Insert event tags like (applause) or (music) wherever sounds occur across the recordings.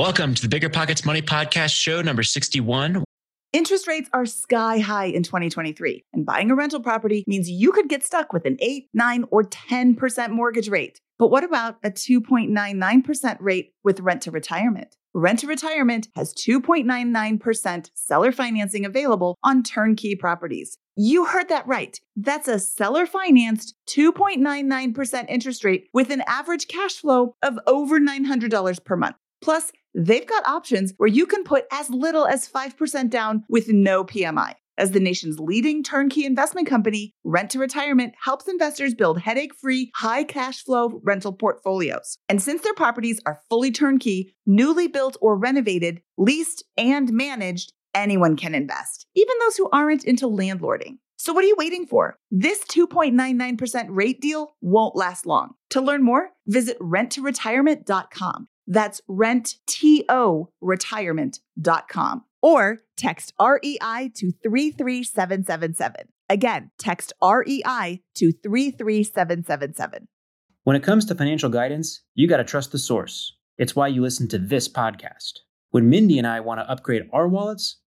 Welcome to the Bigger Pockets Money Podcast, show number 61. Interest rates are sky high in 2023, and buying a rental property means you could get stuck with an 8, 9, or 10% mortgage rate. But what about a 2.99% rate with rent to retirement? Rent to Retirement has 2.99% seller financing available on turnkey properties. You heard that right. That's a seller financed 2.99% interest rate with an average cash flow of over $900 per month. Plus, they've got options where you can put as little as 5% down with no PMI. As the nation's leading turnkey investment company, Rent to Retirement helps investors build headache free, high cash flow rental portfolios. And since their properties are fully turnkey, newly built or renovated, leased, and managed, anyone can invest, even those who aren't into landlording. So, what are you waiting for? This 2.99% rate deal won't last long. To learn more, visit renttoretirement.com. That's renttoretirement.com or text REI to 33777. Again, text REI to 33777. When it comes to financial guidance, you got to trust the source. It's why you listen to this podcast. When Mindy and I want to upgrade our wallets,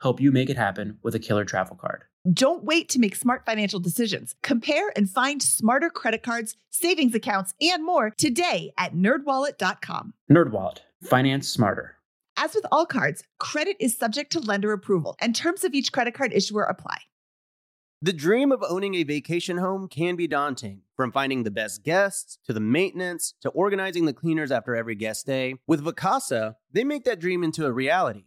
help you make it happen with a killer travel card. Don't wait to make smart financial decisions. Compare and find smarter credit cards, savings accounts, and more today at nerdwallet.com. NerdWallet, finance smarter. As with all cards, credit is subject to lender approval, and terms of each credit card issuer apply. The dream of owning a vacation home can be daunting. From finding the best guests to the maintenance to organizing the cleaners after every guest day, with Vacasa, they make that dream into a reality.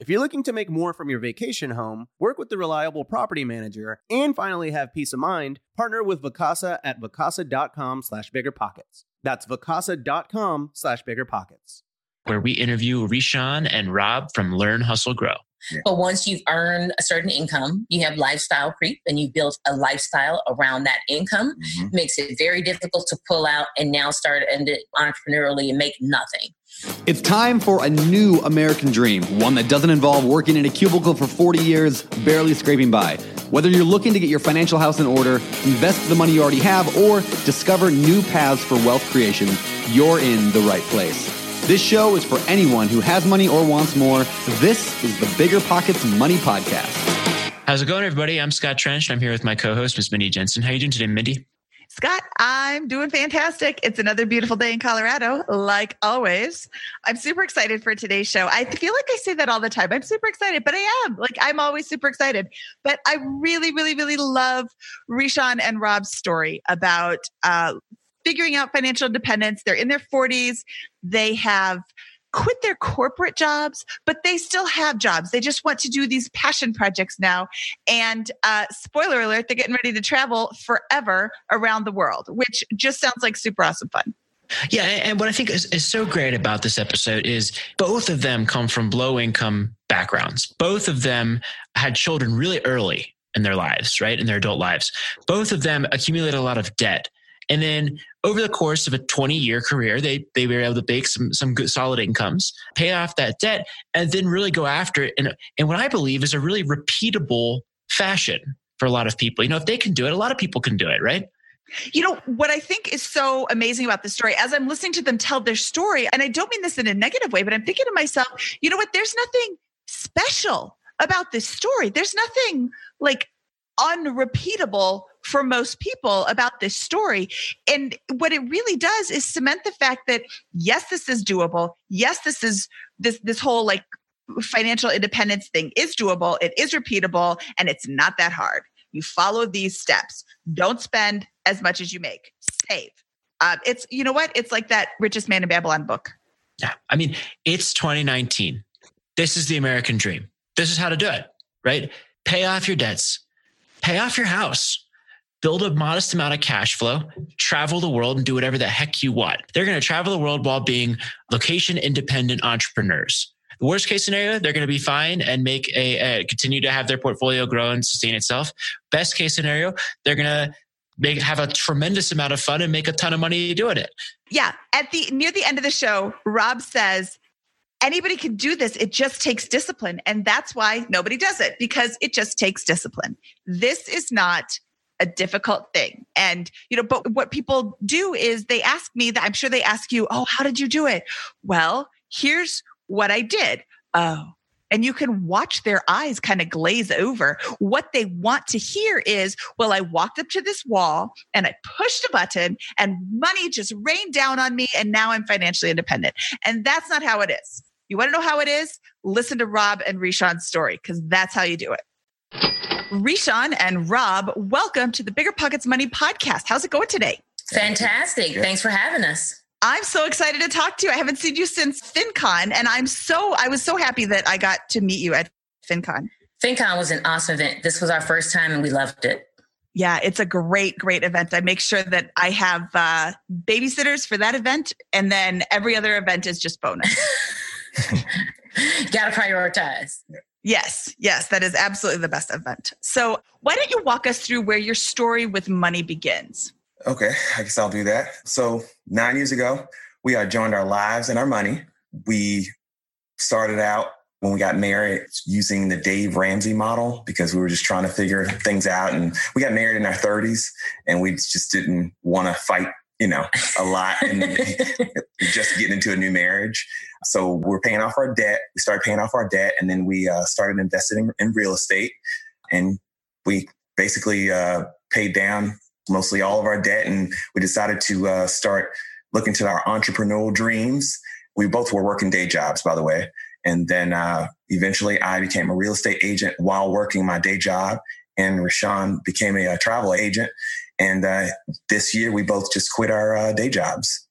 If you're looking to make more from your vacation home, work with the reliable property manager, and finally have peace of mind, partner with Vacasa at vacasa.com slash biggerpockets. That's vacasa.com slash biggerpockets. Where we interview Rishan and Rob from Learn, Hustle, Grow. Yeah. But once you've earned a certain income, you have lifestyle creep and you build a lifestyle around that income, mm-hmm. makes it very difficult to pull out and now start and entrepreneurially and make nothing. It's time for a new American dream, one that doesn't involve working in a cubicle for 40 years, barely scraping by. Whether you're looking to get your financial house in order, invest the money you already have, or discover new paths for wealth creation, you're in the right place. This show is for anyone who has money or wants more. This is the Bigger Pockets Money Podcast. How's it going, everybody? I'm Scott Trench. and I'm here with my co-host, Ms. Mindy Jensen. How are you doing today, Mindy? Scott, I'm doing fantastic. It's another beautiful day in Colorado, like always. I'm super excited for today's show. I feel like I say that all the time. I'm super excited, but I am. Like, I'm always super excited. But I really, really, really love Rishan and Rob's story about uh, figuring out financial independence. They're in their 40s. They have quit their corporate jobs, but they still have jobs. They just want to do these passion projects now. And uh, spoiler alert, they're getting ready to travel forever around the world, which just sounds like super awesome fun. Yeah, and what I think is, is so great about this episode is both of them come from low income backgrounds. Both of them had children really early in their lives, right? In their adult lives. Both of them accumulated a lot of debt and then over the course of a 20 year career, they, they were able to make some, some good solid incomes, pay off that debt, and then really go after it And, in what I believe is a really repeatable fashion for a lot of people. You know, if they can do it, a lot of people can do it, right? You know, what I think is so amazing about this story, as I'm listening to them tell their story, and I don't mean this in a negative way, but I'm thinking to myself, you know what? There's nothing special about this story. There's nothing like unrepeatable for most people about this story. And what it really does is cement the fact that yes, this is doable. Yes, this is this this whole like financial independence thing is doable. It is repeatable and it's not that hard. you follow these steps. Don't spend as much as you make. Save. Um, it's you know what? It's like that richest man in Babylon book. Yeah. I mean, it's 2019. This is the American dream. This is how to do it, right? Pay off your debts, pay off your house, build a modest amount of cash flow, travel the world and do whatever the heck you want. They're going to travel the world while being location independent entrepreneurs. The worst case scenario, they're going to be fine and make a, a continue to have their portfolio grow and sustain itself. Best case scenario, they're going to make have a tremendous amount of fun and make a ton of money doing it. Yeah. At the near the end of the show, Rob says, anybody can do this. It just takes discipline. And that's why nobody does it because it just takes discipline. This is not a difficult thing. And, you know, but what people do is they ask me that I'm sure they ask you, Oh, how did you do it? Well, here's what I did. Oh, and you can watch their eyes kind of glaze over. What they want to hear is, well, I walked up to this wall and I pushed a button and money just rained down on me and now I'm financially independent. And that's not how it is. You want to know how it is? Listen to Rob and Rishan's story because that's how you do it. Rishan and Rob, welcome to the Bigger Pockets Money podcast. How's it going today? Fantastic. Thanks for having us. I'm so excited to talk to you. I haven't seen you since FinCon, and I'm so I was so happy that I got to meet you at FinCon. FinCon was an awesome event. This was our first time, and we loved it. Yeah, it's a great, great event. I make sure that I have uh, babysitters for that event, and then every other event is just bonus. (laughs) Got to prioritize. Yes, yes, that is absolutely the best event. So, why don't you walk us through where your story with money begins? Okay, I guess I'll do that. So, nine years ago, we joined our lives and our money. We started out when we got married using the Dave Ramsey model because we were just trying to figure things out. And we got married in our 30s and we just didn't want to fight, you know, a lot and (laughs) just getting into a new marriage. So we're paying off our debt. We started paying off our debt and then we uh, started investing in, in, real estate. And we basically uh, paid down mostly all of our debt. And we decided to uh, start looking to our entrepreneurial dreams. We both were working day jobs, by the way. And then uh, eventually I became a real estate agent while working my day job. And Rashawn became a, a travel agent. And uh, this year we both just quit our uh, day jobs.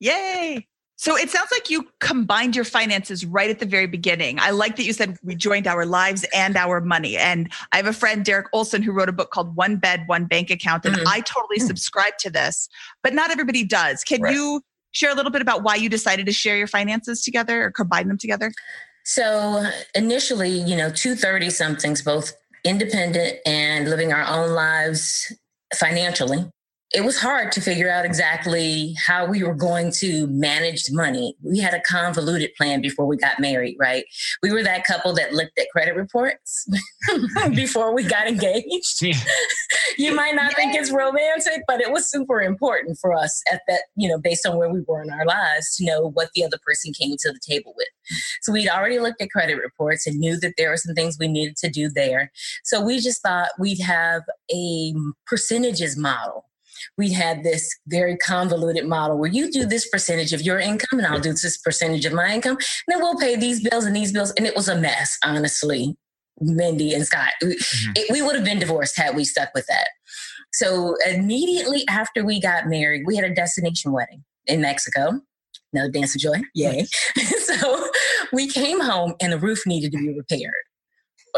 Yay! So it sounds like you combined your finances right at the very beginning. I like that you said we joined our lives and our money. And I have a friend, Derek Olsen, who wrote a book called One Bed, One Bank Account. And mm-hmm. I totally mm. subscribe to this, but not everybody does. Can right. you share a little bit about why you decided to share your finances together or combine them together? So initially, you know, two thirty somethings, both independent and living our own lives financially it was hard to figure out exactly how we were going to manage money. We had a convoluted plan before we got married, right? We were that couple that looked at credit reports (laughs) before we got engaged. Yeah. You might not think it's romantic, but it was super important for us at that, you know, based on where we were in our lives to know what the other person came to the table with. So we'd already looked at credit reports and knew that there were some things we needed to do there. So we just thought we'd have a percentages model we had this very convoluted model where you do this percentage of your income and I'll do this percentage of my income. And then we'll pay these bills and these bills. And it was a mess, honestly, Mindy and Scott. Mm-hmm. It, we would have been divorced had we stuck with that. So immediately after we got married, we had a destination wedding in Mexico. Another dance of joy. Yay. (laughs) so we came home and the roof needed to be repaired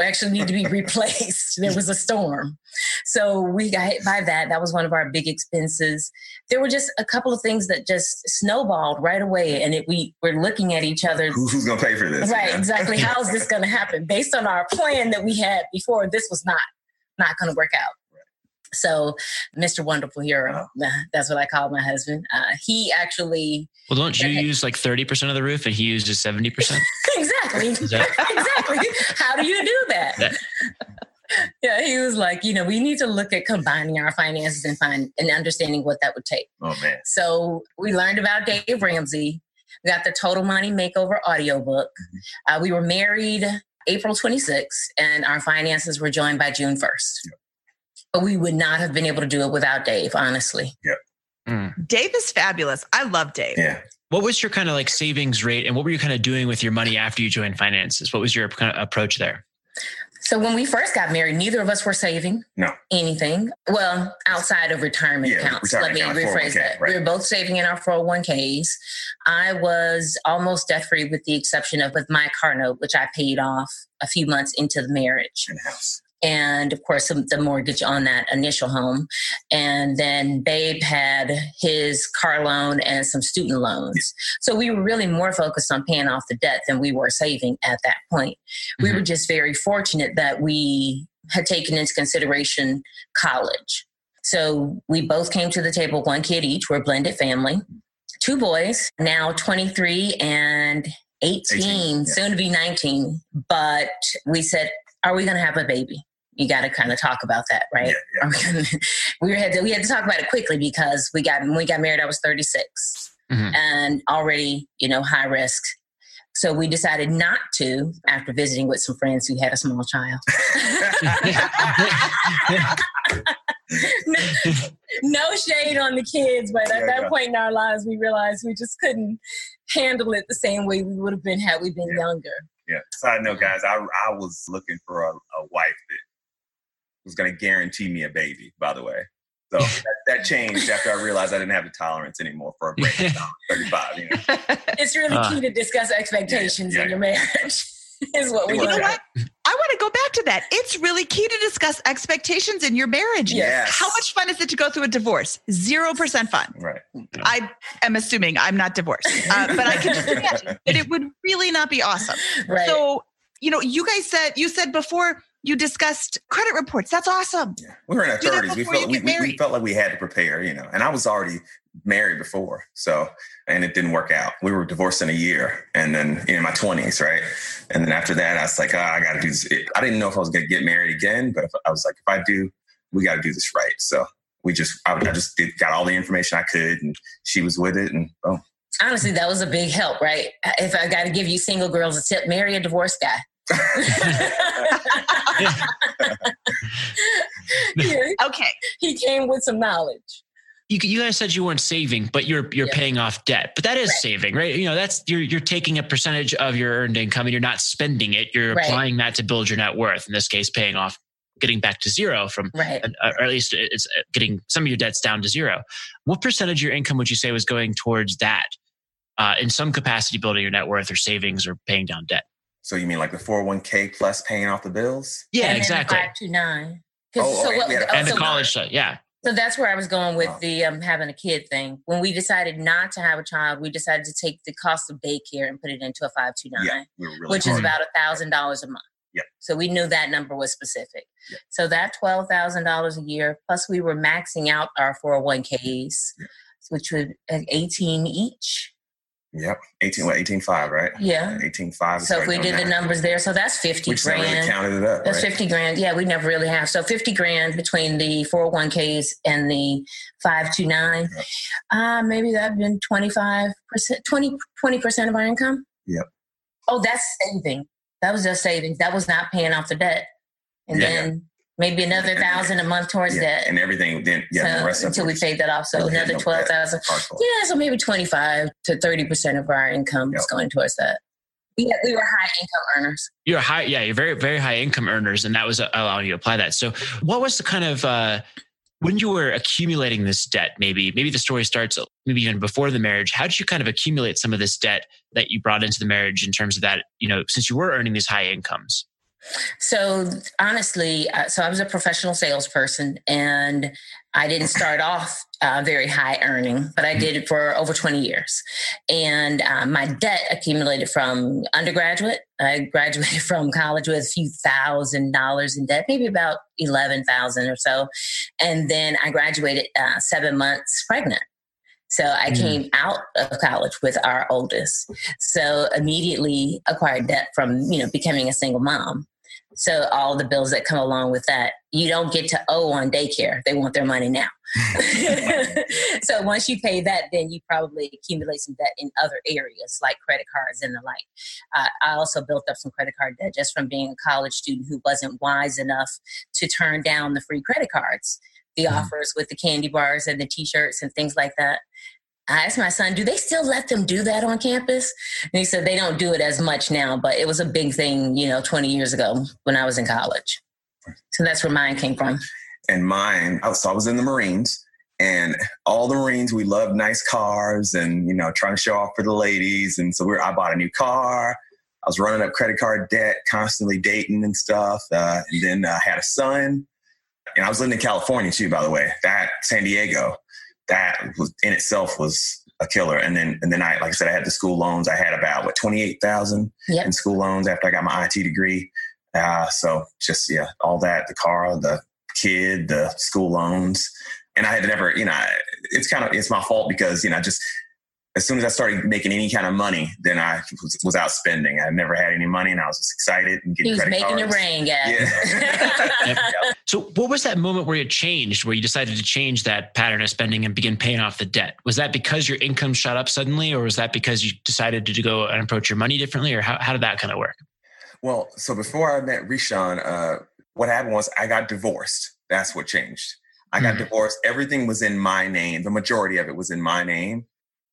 actually need to be (laughs) replaced. there was a storm. So we got hit by that. That was one of our big expenses. There were just a couple of things that just snowballed right away. And it, we were looking at each other. who's going to pay for this? Right, yeah. exactly. (laughs) How is this going to happen? Based on our plan that we had before, this was not, not going to work out. So, Mr. Wonderful Hero, oh. that's what I call my husband. Uh, he actually. Well, don't you use like 30% of the roof and he uses 70%? (laughs) exactly. That- (laughs) exactly. How do you do that? that- (laughs) yeah, he was like, you know, we need to look at combining our finances and find and understanding what that would take. Oh man. So we learned about Dave Ramsey. We got the Total Money Makeover audiobook. Mm-hmm. Uh, we were married April 26th and our finances were joined by June 1st. But we would not have been able to do it without Dave, honestly. Yeah. Mm. Dave is fabulous. I love Dave. Yeah. What was your kind of like savings rate and what were you kind of doing with your money after you joined finances? What was your kind of approach there? So when we first got married, neither of us were saving No. anything. Well, outside of retirement Yeah, accounts. retirement Let me account, rephrase 401k, that. right. We were both saving in our 401ks. I was almost debt free with the exception of with my car note, which I paid off a few months into the marriage. In house. And of course, the mortgage on that initial home. And then Babe had his car loan and some student loans. So we were really more focused on paying off the debt than we were saving at that point. We were mm-hmm. just very fortunate that we had taken into consideration college. So we both came to the table, one kid each. We're a blended family. Two boys, now 23 and 18, 18, yeah. soon to be 19. But we said, are we going to have a baby? You got to kind of talk about that, right? Yeah, yeah. (laughs) We, had to we had to talk about it quickly because we got when we got married. I was 36 Mhm. and already you know high risk. So we decided not to after visiting with some friends who had a small child. (laughs) no, no shade on the kids, but at Yeah, that point in our lives, we realized we just couldn't handle it the same way we would have been had we been younger. Yeah. Side note, guys, I I was looking for a, a wife that was going to guarantee me a baby. By the way, so that, that changed after I realized I didn't have the tolerance anymore for a break. (laughs) Thirty-five. You know. (laughs) It's really Ah. key to discuss expectations Yeah, in your marriage. (laughs) is what we You You know what? I want to go back to that. It's really key to discuss expectations in your marriage. Yes. How much fun is it to go through a divorce? Zero percent fun. Right. I am assuming I'm not divorced, uh, but I can just imagine that it would really not be awesome. Right. So, you know, you guys said you said before you discussed credit reports. That's awesome. Yeah. We were in our Do thirties. We felt we, we, we felt like we had to prepare, you know. And I was already married before, so and it didn't work out. We were divorced in a year, and then in my twenties, right? And then after that, I was like, oh, I got to do this. I didn't know if I was going to get married again, but if, I was like, if I do, we got to do this right. So we just, I, I just did, got all the information I could, and she was with it, and oh, Honestly, that was a big help, right? If I got to give you single girls a tip, marry a divorced guy. Yeah, (laughs) Okay. he came with some knowledge. you, you guys said you weren't saving, but you're you're Yeah. paying off debt. But that is Right. saving, right? You know, that's you're you're taking a percentage of your earned income and you're not spending it. You're Right. applying that to build your net worth. In this case, paying off, getting back to zero from, Right. or at least it's uh, getting some of your debts down to zero. What percentage of your income would you say was going towards that? Uh, in some capacity, building your net worth or savings or paying down debt. So you mean like the four hundred one k plus paying off the bills? Yeah, and exactly. Five two nine. Oh, oh, yeah, and the so- college stuff. Yeah. So that's where I was going with Wow. the um, having a kid thing. When we decided not to have a child, we decided to take the cost of daycare and put it into a five two nine. Yeah, we really which is about a thousand dollars a month. Yeah. So we knew that number was specific. Yeah. So that twelve thousand dollars a year, plus we were maxing out our four hundred one ks, Yeah. which would eighteen each. Yep, eighteen, what, eighteen five, right? Yeah. eighteen five. So if we did the numbers there, so that's fifty we never really grand. counted it up. That's right? 50 grand. Yeah, we never really have. So 50 grand between the 401ks and the 529. Yep. Uh, maybe that'd been 25%, 20, 20% of our income. Yep. Oh, that's saving. That was just savings. That was not paying off the debt. And Yeah, then maybe another thousand a month towards yeah, debt. and everything. Then yeah, so, the rest until it we was paid that off. So really another no debt. 12,000. Yeah, so maybe 25 to 30% of our income was Yep. going towards that. We, we were high income earners. you're high yeah you're very very high income earners and that was uh, allowing you to apply that so what was the kind of uh when you were accumulating this debt maybe maybe the story starts maybe even before the marriage how did you kind of accumulate some of this debt that you brought into the marriage in terms of that you know since you were earning these high incomes So honestly, uh, so I was a professional salesperson, and I didn't start off uh, very high earning, but I did it for over twenty years. And uh, my debt accumulated from undergraduate. I graduated (laughs) from college with a few thousand dollars in debt, maybe about eleven thousand or so, and then I graduated uh, seven months pregnant. So I Mm. came out of college with our oldest. So immediately acquired debt from, you know, becoming a single mom. So all the bills that come along with that, you don't get to owe on daycare. They want their money now. (laughs) so once you pay that, then you probably accumulate some debt in other areas like credit cards and the like. Uh, I also built up some credit card debt just from being a college student who wasn't wise enough to turn down the free credit cards, the Mhm. offers with the candy bars and the t-shirts and things like that. I asked my son, do they still let them do that on campus? And he said they don't do it as much now, but it was a big thing, you know, 20 years ago when I was in college. So that's where mine came from. And mine, so I was in the Marines, and all the Marines, we love nice cars and, you know, trying to show off for the ladies. And so we I bought a new car. I was running up credit card debt, constantly dating and stuff. Uh, and then I had a son. And I was living in California too, by the way. That San Diego, that was in itself was a killer. And then and then I like I said, I had the school loans. I had about what twenty eight thousand yep. in school loans after I got my IT degree. Uh, so just yeah, all that, the car, the kid, the school loans. And I had never, you know, it's kind of it's my fault because, you know, just as soon as I started making any kind of money, then I was, was out spending. I never had any money, and I was just excited and getting. He was making cards. it rain, guys. Yeah. (laughs) So, what was that moment where you changed, where you decided to change that pattern of spending and begin paying off the debt? Was that because your income shot up suddenly, or was that because you decided to go and approach your money differently, or how, how did that kind of work? Well, so before I met Rishon, uh, what happened was I got divorced. That's what changed. I got mm-hmm. divorced. Everything was in my name. The majority of it was in my name.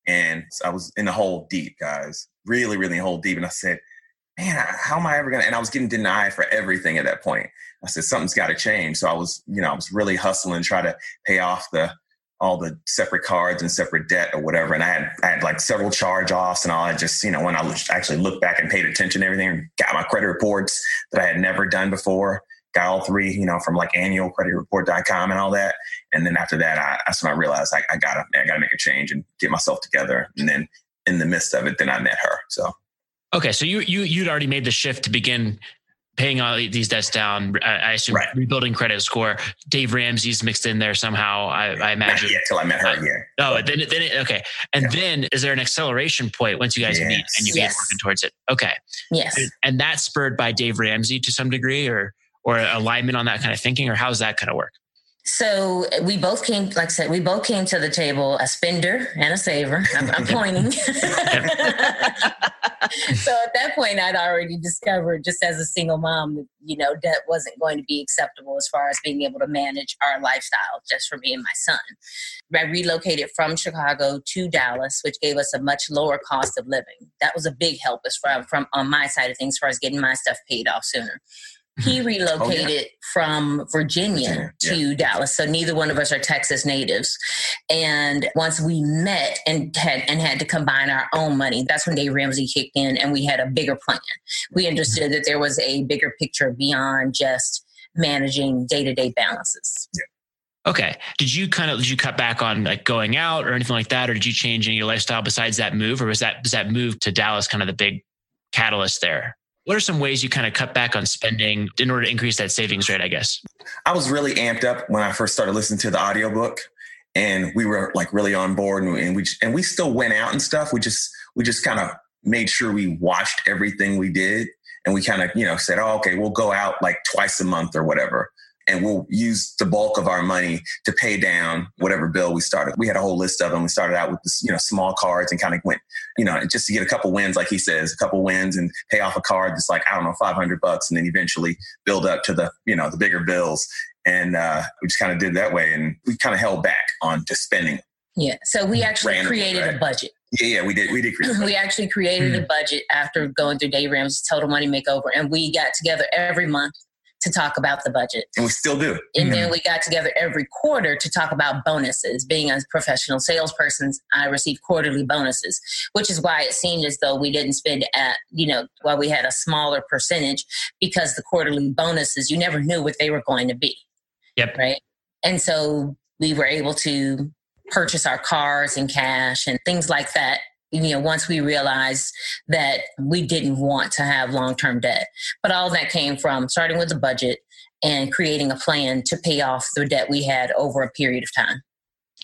And I was in the hole deep, guys, really, really in the hole deep. And I said, man, how am I ever to? And I was getting denied for everything at that point. I said, something's got to change. So I was, you know, I was really hustling, try to pay off the, all the separate cards and separate debt or whatever. And I had, I had like several charge offs and all. I just, you know, when I actually looked back and paid attention to everything, got my credit reports that I had never done before, got all three, you know, from like annualcreditreport.com and all that. And then after that, I, that's when I realized I, I gotta, I gotta make a change and get myself together. And then in the midst of it, then I met her. So. Okay. So you, you, you'd already made the shift to begin paying all these debts down. I, assume right. rebuilding credit score. Dave Ramsey's mixed in there somehow. I, I imagine. Not yet till I met her. Uh, yeah. Oh, then then it, okay. And yeah. then is there an acceleration point once you guys yes. meet and you yes. working towards it? Okay. Yes. And, and that's spurred by Dave Ramsey to some degree, or or alignment on that kind of thinking, or how's that kind of work? So we both came, like I said, we both came to the table a spender and a saver. I'm, I'm (laughs) (laughs) pointing. so at that point, I'd already discovered, just as a single mom, that you know debt wasn't going to be acceptable as far as being able to manage our lifestyle, just for me and my son. I relocated from Chicago to Dallas, which gave us a much lower cost of living. That was a big help as far from on my side of things, as far as getting my stuff paid off sooner. He relocated (laughs) oh, yeah. from Virginia, Virginia. to yeah. Dallas. So neither one of us are Texas natives. And once we met and had and had to combine our own money, that's when Dave Ramsey kicked in and we had a bigger plan. We mm-hmm. understood that there was a bigger picture beyond just managing day-to-day balances. Yeah. Okay. Did you kind of did you cut back on like going out or anything like that, or did you change any of your lifestyle besides that move, or was that was that move to Dallas kind of the big catalyst there? What are some ways you kind of cut back on spending in order to increase that savings rate, I guess? I was really amped up when I first started listening to the audiobook and we were like really on board and we and we still went out and stuff. We just we just kind of made sure we watched everything we did and we kind of, you know, said, "Oh, okay, we'll go out like twice a month or whatever." And we'll use the bulk of our money to pay down whatever bill we started. We had a whole list of them. We started out with this, you know, small cards and kind of went, you know, just to get a couple wins, like he says, a couple wins and pay off a card that's like, I don't know, 500 bucks. And then eventually build up to the, you know, the bigger bills. And uh, we just kind of did that way. And we kind of held back on just spending. Yeah. So we actually randomly, created right? a budget. Yeah, yeah, we did. We did. Create (laughs) we actually created mm-hmm. a budget after going through Dave Ramsey's Total Money Makeover, and we got together every month to talk about the budget. And we still do. And mm-hmm. then we got together every quarter to talk about bonuses. Being a professional salesperson, I receive quarterly bonuses, which is why it seemed as though we didn't spend at, you know, while we had a smaller percentage because the quarterly bonuses, you never knew what they were going to be. Yep. Right. And so we were able to purchase our cars in cash and things like that you know, once we realized that we didn't want to have long term debt. But all that came from starting with the budget and creating a plan to pay off the debt we had over a period of time.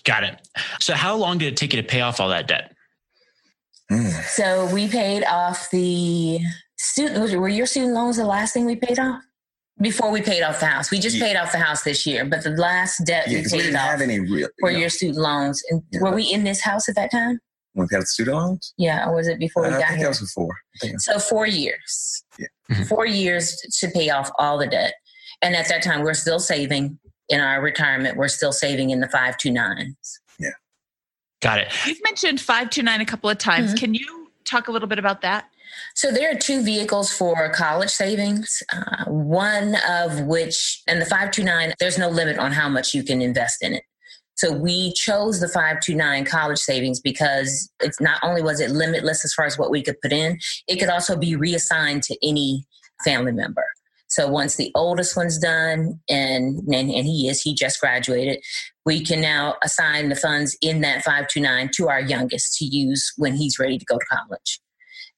Got it. So, how long did it take you to pay off all that debt? Mm. So, we paid off the student, were your student loans the last thing we paid off? Before we paid off the house, we just yeah. paid off the house this year, but the last debt yeah, we paid we didn't off have any real, were your student loans. And yeah. were we in this house at that time? When we had student loans? Yeah, or was it before we uh, got I think here? that was before. So four years. Yeah. Mm-hmm. Four years to pay off all the debt. And at that time, we're still saving in our retirement. We're still saving in the five two nines. Yeah. Got it. You've mentioned 529 a couple of times. Mm-hmm. Can you talk a little bit about that? So there are two vehicles for college savings, uh, one of which, and the 529, there's no limit on how much you can invest in it. So we chose the 529 college savings because it's not only was it limitless as far as what we could put in, it could also be reassigned to any family member. So once the oldest one's done, and, and, and he is, he just graduated, we can now assign the funds in that 529 to our youngest to use when he's ready to go to college.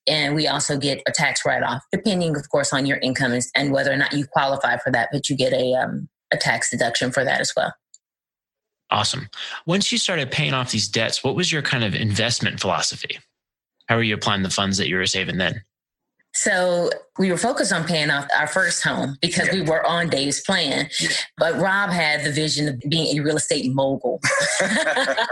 And we also get a tax write off, depending, of course, on your income and, and whether or not you qualify for that, but you get a, um, a tax deduction for that as well. Awesome. Once you started paying off these debts, what was your kind of investment philosophy? How were you applying the funds that you were saving then? So we were focused on paying off our first home because yeah. we were on Dave's plan. Yeah. But Rob had the vision of being a real estate mogul. (laughs) that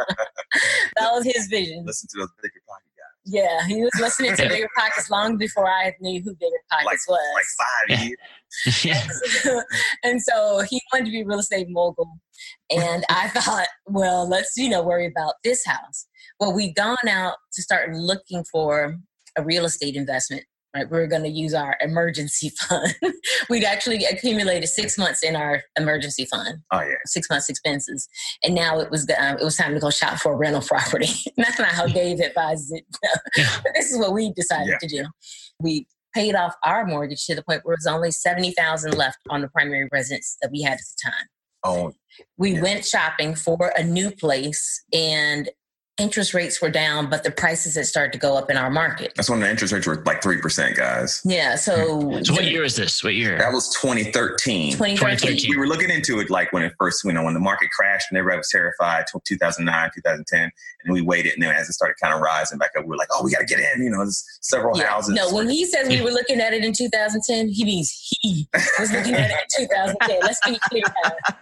was his vision. Listen to those bigger pocket guys. Yeah, he was listening to Bigger Pockets long before I knew who Bigger Pockets like, was. Like five years. (laughs) yeah. (laughs) and so he wanted to be a real estate mogul. And I (laughs) thought, well, let's, you know, worry about this house. Well, we've gone out to start looking for a real estate investment right? We were going to use our emergency (laughs) fund. We'd actually accumulated six months in our emergency fund. Oh yeah, six months expenses, and now it was uh, it was time to go shop for a rental (laughs) property. That's not how Dave advised it, but this is what we decided yeah. to do. We paid off our mortgage to the point where it was only seventy thousand left on the primary residence that we had at the time. Oh. We yeah. went shopping for a new place and interest rates were down, but the prices had started to go up in our market. That's when the interest rates were like 3%, guys. Yeah. So, hmm. so what year is this? What year? That was 2013. 2013. We were looking into it like when it first, you know, when the market crashed and everybody was terrified, 2009, 2010. And we waited. And then as it started kind of rising back up, we were like, oh, we got to get in. You know, there's several yeah. houses. No, when he says we were looking at it in 2010, he means he was looking at it in 2010. Let's be clear.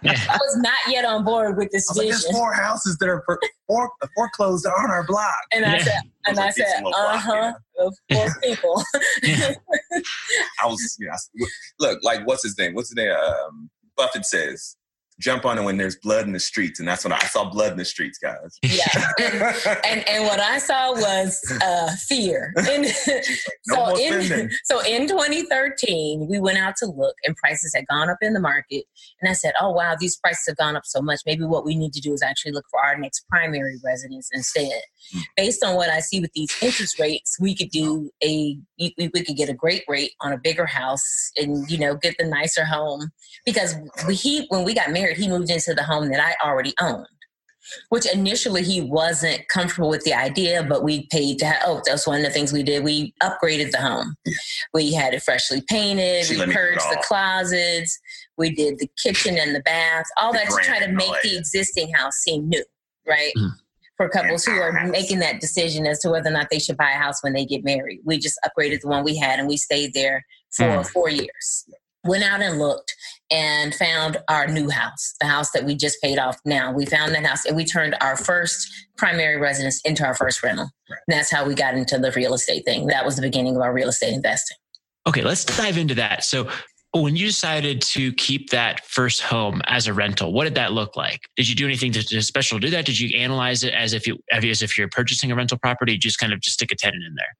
Yeah. I was not yet on board with this vision. Like, there's four houses that are for, foreclosed closed on our block. And I said, and I said, uh huh, four people. (laughs) I was, you know, look, like, what's his name? What's his name? Um, Buffett says, jump on it when there's blood in the streets. And that's when I saw blood in the streets, guys. Yeah. And, and, and what I saw was uh, fear. (laughs) And no so, in, (laughs) so in 2013, we went out to look and prices had gone up in the market. And I said, oh, wow, these prices have gone up so much. Maybe what we need to do is actually look for our next primary residence instead. Mm. Based on what I see with these interest rates, we could do a, we, we could get a great rate on a bigger house and, you know, get the nicer home. Because we, he, when we got married, married, he moved into the home that I already owned. Which initially he wasn't comfortable with the idea, but we paid to have, oh, that's one of the things we did. We upgraded the home. We had it freshly painted, she we purged the closets, we did the kitchen and the bath, all the that to try to make the existing house seem new, right? Mm for couples who are making that decision as to whether or not they should buy a house when they get married. We just upgraded the one we had and we stayed there for mm. four years went out and looked and found our new house, the house that we just paid off now. We found that house and we turned our first primary residence into our first rental. Right. that's how we got into the real estate thing. That was the beginning of our real estate investing. Okay, let's dive into that. So, when you decided to keep that first home as a rental, what did that look like? Did you do anything to, to special to do that? Did you analyze it as if you as if you're purchasing a rental property? just kind of just stick a tenant in there?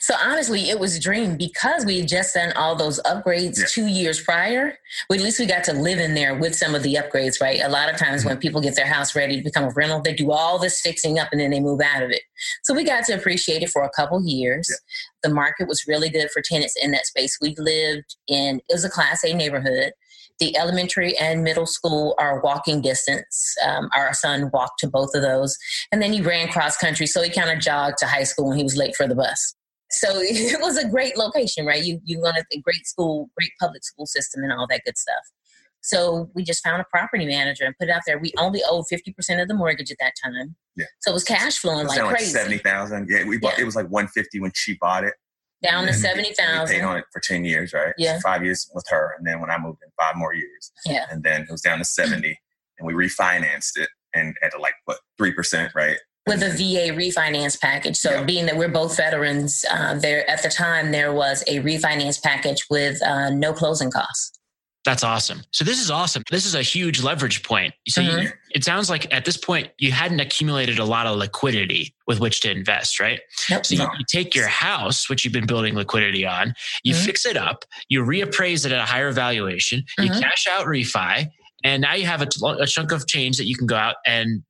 So honestly, it was a dream because we had just done all those upgrades yeah. two years prior. Well, at least we got to live in there with some of the upgrades, right? A lot of times when mm-hmm. people get their house ready to become a rental, they do all this fixing up and then they move out of it. So we got to appreciate it for a couple years. Yeah. The market was really good for tenants in that space. We lived in it was a Class A neighborhood. The elementary and middle school are walking distance. Um, our son walked to both of those. And then he ran cross country. So he kind of jogged to high school when he was late for the bus. So (laughs) it was a great location, right? You, you wanted a great school, great public school system, and all that good stuff. So we just found a property manager and put it out there. We only owed 50% of the mortgage at that time. Yeah. So it was cash flowing like, like crazy. 70,000. Yeah. We bought, yeah. it was like 150 when she bought it down to seventy thousand. Paid on it for ten years, right? Yeah, so five years with her, and then when I moved in, five more years. Yeah, and then it was down to seventy, and we refinanced it, and at like what three percent, right? With a VA refinance package. So, being that we're both veterans, uh, there at the time there was a refinance package with uh, no closing costs. That's awesome. So this is awesome. This is a huge leverage point. So Mhm. you, it sounds like at this point you hadn't accumulated a lot of liquidity with which to invest, right? Nope. So you, No. you take your house, which you've been building liquidity on, you Mhm. fix it up, you reappraise it at a higher valuation, you Mhm. cash out refi, and now you have a, a chunk of change that you can go out and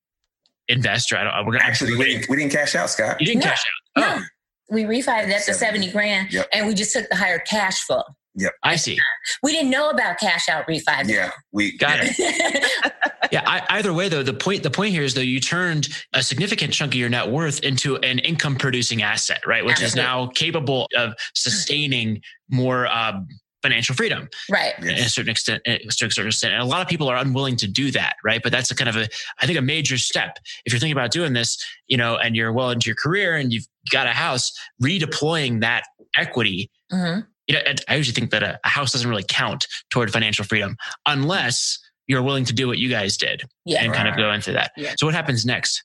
invest. Or I don't. We're gonna Actually, we didn't, we didn't cash out, Scott. you didn't No. cash out. Oh, No. We refied that to 70. 70 grand Yep. and we just took the higher cash flow. I see. We didn't know about cash out refi. Yeah, we Got yeah. it. (laughs) Yeah. I, either way, though, the point the point here is though you turned a significant chunk of your net worth into an income producing asset, right? Which is now capable of sustaining more um, financial freedom. right. in a certain extent, to a certain extent. And a lot of people are unwilling to do that, right? But that's a kind of a, I think, a major step. If you're thinking about doing this, you know, and you're well into your career and you've got a house, redeploying that equity. hmm You know, I usually think that a, a house doesn't really count toward financial freedom unless you're willing to do what you guys did Yeah. and kind of go into that. Yeah. So what happens next?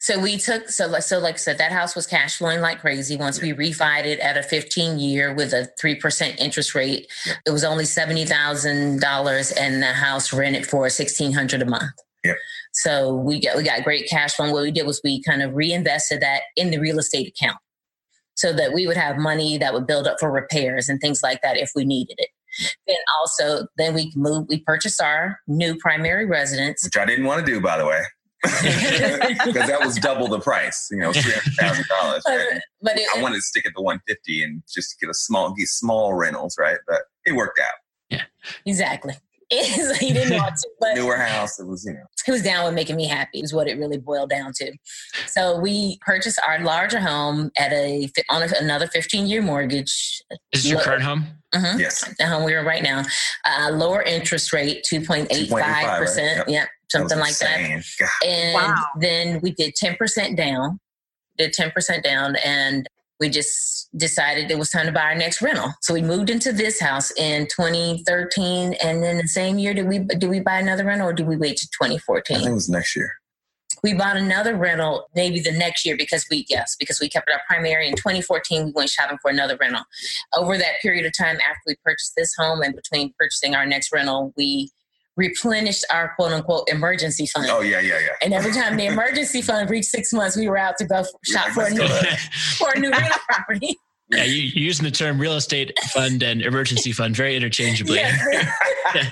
So we took so like so like I said that house was cash flowing like crazy. Once we refied it at a 15 year with a three percent interest rate, Yep. it was only seventy thousand dollars, and the house rented for sixteen hundred a month. Yep. So we got we got great cash flow. And what we did was we kind of reinvested that in the real estate account, so that we would have money that would build up for repairs and things like that if we needed it. Then also, then we moved. We purchased our new primary residence. which I didn't want to do, by the way, (laughs) because that was double the price. You know, three hundred thousand dollars. Right? But it, I wanted to stick at the one fifty and just get a small, get small rentals, right? But it worked out. Yeah, exactly. (laughs) so he didn't want to, but Newer house. It was, you know, he was down with making me happy is what it really boiled down to. So we purchased our larger home at a on a, another 15 year mortgage. Is your current home? Mhm. yes. The home we are right now, uh, lower interest rate, 2.85 right? percent. Yep. Yep, something was like that. God. And Wow. then we did 10% down, did 10% down, and we just decided it was time to buy our next rental. So we moved into this house in 2013, and then the same year did we did we buy another rental, or did we wait to I think 2014? it was next year. We bought another rental maybe the next year because we yes because we kept our primary in 2014. We went shopping for another rental. Over that period of time after we purchased this home and between purchasing our next rental, we replenished our quote unquote emergency fund. Oh yeah, yeah, yeah. And every time the emergency fund reached six months, we were out to go f- shop for a new (laughs) for a new rental property. yeah, you, you're using the term real estate fund and emergency fund very interchangeably. Yes, they,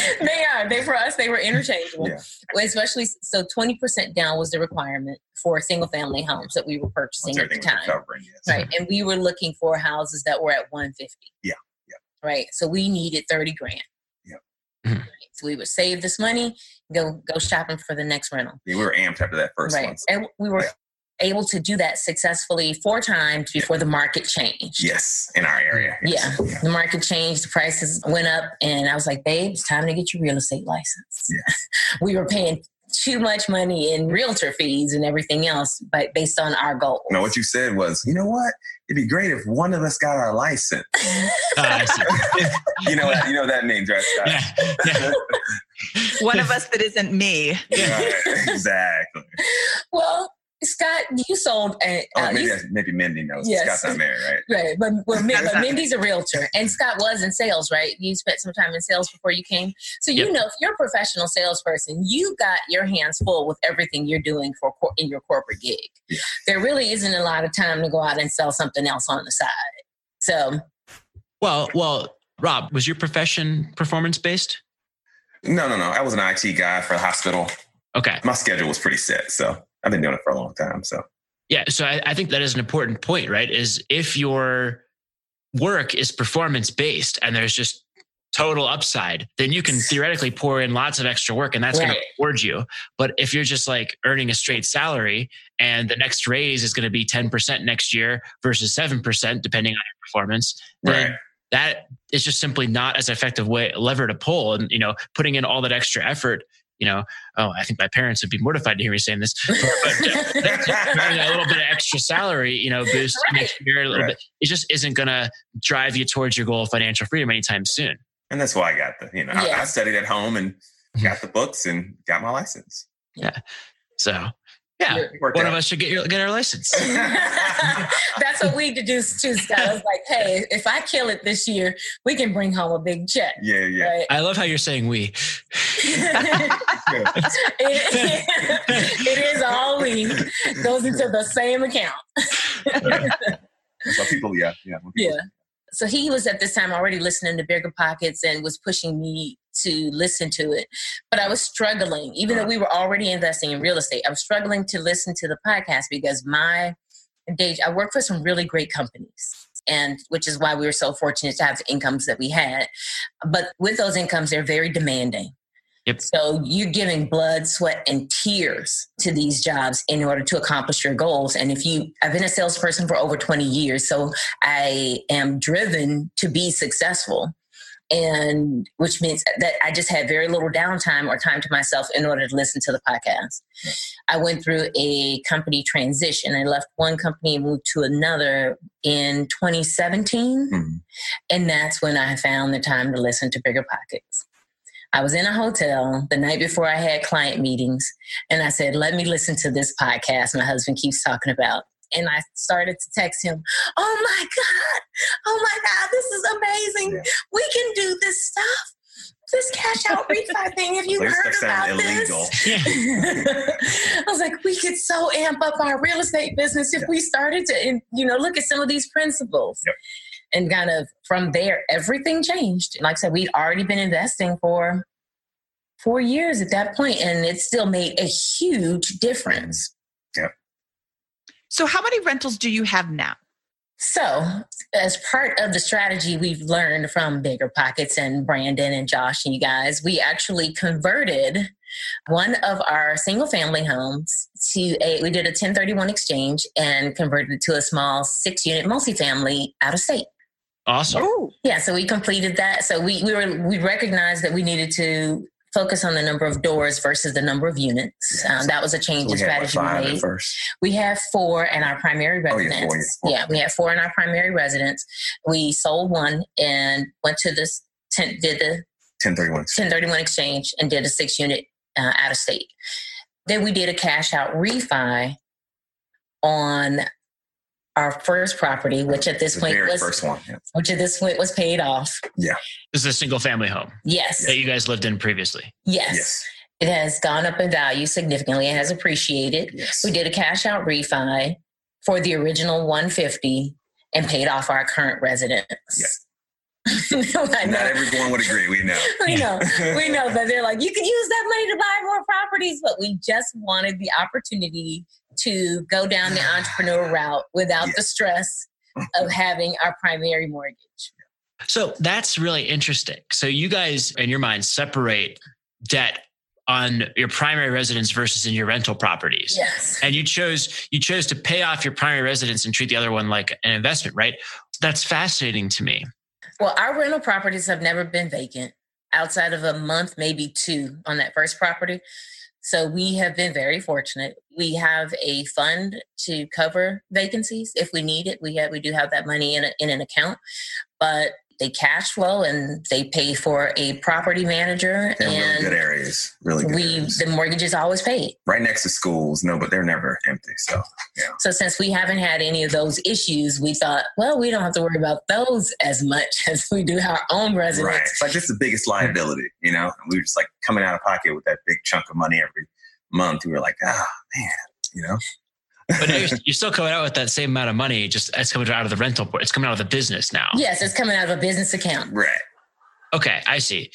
(laughs) (laughs) they are. They for us, they were interchangeable. Yeah. Especially so, twenty percent down was the requirement for single family homes that we were purchasing at the time. recovering, yes. Right, and we were looking for houses that were at one fifty. Yeah, yeah. Right, so we needed thirty grand. Yep. Mhm. So we would save this money, go go shopping for the next rental. Yeah, we were amped after that first right, one. and we were able to do that successfully four times before the market changed. Yes, in our area. Yeah, Yes. the market changed, the prices went up, and I was like, babe, it's time to get your real estate license. Yeah. (laughs) we were paying too much money in realtor fees and everything else, but based on our goals. No, what you said was, you know what? It'd be great if one of us got our license. (laughs) Ah, see. (laughs) You know what? You know what that means, right? Scott? yeah, yeah. (laughs) One of us that isn't me. Right, exactly. well, Scott, you sold. Uh, Oh, uh, maybe you- maybe Mindy knows. Yes. Scott's not married, right? (laughs) Right, but, well, (laughs) but not- Mindy's a realtor, and Scott was in sales, right? You spent some time in sales before you came, so you Yep. know if you're a professional salesperson, you got your hands full with everything you're doing for cor- in your corporate gig. Yeah. There really isn't a lot of time to go out and sell something else on the side. So Well, well, Rob, was your profession performance based? No, no, no. I was an IT guy for a hospital. Okay. My schedule was pretty set, so I've been doing it for a long time. So Yeah. So I, I think that is an important point, right? Is if your work is performance based and there's just total upside, then you can theoretically pour in lots of extra work and that's going to reward you. But if you're just like earning a straight salary and the next raise is going to be 10% next year versus 7%, depending on your performance, then right. that is just simply not as effective way lever to pull. And, you know, putting in all that extra effort, you know, oh, I think my parents would be mortified to hear me saying this, but, but a little bit of extra salary, you know, boost Right. next year a little Right. bit. It just isn't going to drive you towards your goal of financial freedom anytime soon. And that's why I got the, you know, I, I studied at home and mm-hmm. got the books and got my license. Yeah. So Yeah, one out. of us should get your, get our license. (laughs) (laughs) That's what we need to too, Scott. I was like, hey, if I kill it this year, we can bring home a big check. Yeah, yeah. Right? I love how you're saying we. it, (laughs) it is all we goes into the same account. So people, yeah, yeah. when people- Yeah. So he was at this time already listening to Bigger Pockets and was pushing me to listen to it. But I was struggling, even though we were already investing in real estate, I was struggling to listen to the podcast because my day, I work for some really great companies. And which is why we were so fortunate to have the incomes that we had. But with those incomes, they're very demanding. Yep. So you're giving blood, sweat, and tears to these jobs in order to accomplish your goals. And if you, I've been a salesperson for over 20 years, so I am driven to be successful. And which means that I just had very little downtime or time to myself in order to listen to the podcast. I went through a company transition. I left one company and moved to another in 2017. Mhm. And that's when I found the time to listen to Bigger Pockets. I was in a hotel the night before I had client meetings, and I said, Let me listen to this podcast my husband keeps talking about. And I started to text him, Oh my God, oh my God, this is amazing. Yeah. We can do this stuff. This cash out refi thing, have you heard about this? illegal. (laughs) I was like, we could so amp up our real estate business if we started to, you know, look at some of these principles. Yep. And kind of from there, everything changed. Like I said, we'd already been investing for four years at that point, and it still made a huge difference. So, how many rentals do you have now? So, as part of the strategy we've learned from Bigger Pockets and Brandon and Josh and you guys, we actually converted one of our single family homes to a, we did a 1031 exchange and converted it to a small six unit multifamily out of state. Awesome. Oh, Yeah, so we completed that. So we, we were, we recognized that we needed to focus on the number of doors versus the number of units. Yeah. Um, that was a change So in we strategy we five made. We have four in our primary Oh, yeah, residence. four, yeah, four. yeah, we have four in our primary residence. We sold one and went to this ten, did the 1031. 1031 exchange and did a six unit uh, out of state. Then we did a cash out refi on our first property, which at this The point was first one. Yeah. which at this point was paid off. Yeah, this is a single family home Yes, that you guys lived in previously. yes, Yes. It has gone up in value significantly. It has appreciated. Yes. We did a cash out refi for the original 150 and paid off our current residence. (laughs) I Not everyone would agree. We know. (laughs) we know. We know that they're like, you can use that money to buy more properties, but we just wanted the opportunity to go down the entrepreneur route without the stress of (laughs) having our primary mortgage. So that's really interesting. So you guys, in your mind, separate debt on your primary residence versus in your rental properties. Yes. And you chose you chose to pay off your primary residence and treat the other one like an investment, right? That's fascinating to me. Well, our rental properties have never been vacant outside of a month, maybe two on that first property. So we have been very fortunate. We have a fund to cover vacancies if we need it. We have we do have that money in a, in an account, but they cash flow and they pay for a property manager They're really good areas. Really good we areas. the mortgage is always paid. right next to schools. No, but they're never empty. So So since we haven't had any of those issues, we thought, well, we don't have to worry about those as much (laughs) as we do our own residents. right. It's like this is the biggest liability, you know? And we were just like coming out of pocket with that big chunk of money every month. We were like, ah, man, you know? But you're, you're still coming out with that same amount of money, just it's coming out of the rental port. It's coming out of the business now. Yes, it's coming out of a business account. Right. Okay, I see.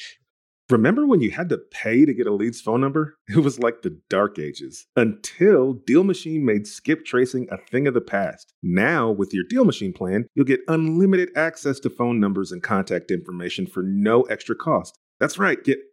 Remember when you had to pay to get a lead's phone number? (laughs) It was like the dark ages until Deal Machine made skip tracing a thing of the past. Now, with your Deal Machine plan, you'll get unlimited access to phone numbers and contact information for no extra cost. That's right, get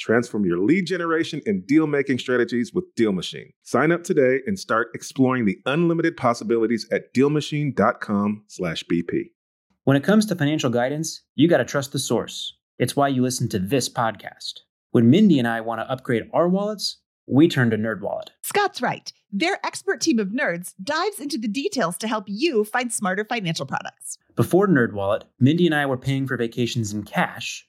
Transform your lead generation and deal making strategies with Deal Machine. Sign up today and start exploring the unlimited possibilities at DealMachine.com/bp. When it comes to financial guidance, you got to trust the source. It's why you listen to this podcast. When Mindy and I want to upgrade our wallets, we turn to NerdWallet. Scott's right. Their expert team of nerds dives into the details to help you find smarter financial products. Before NerdWallet, Mindy and I were paying for vacations in cash,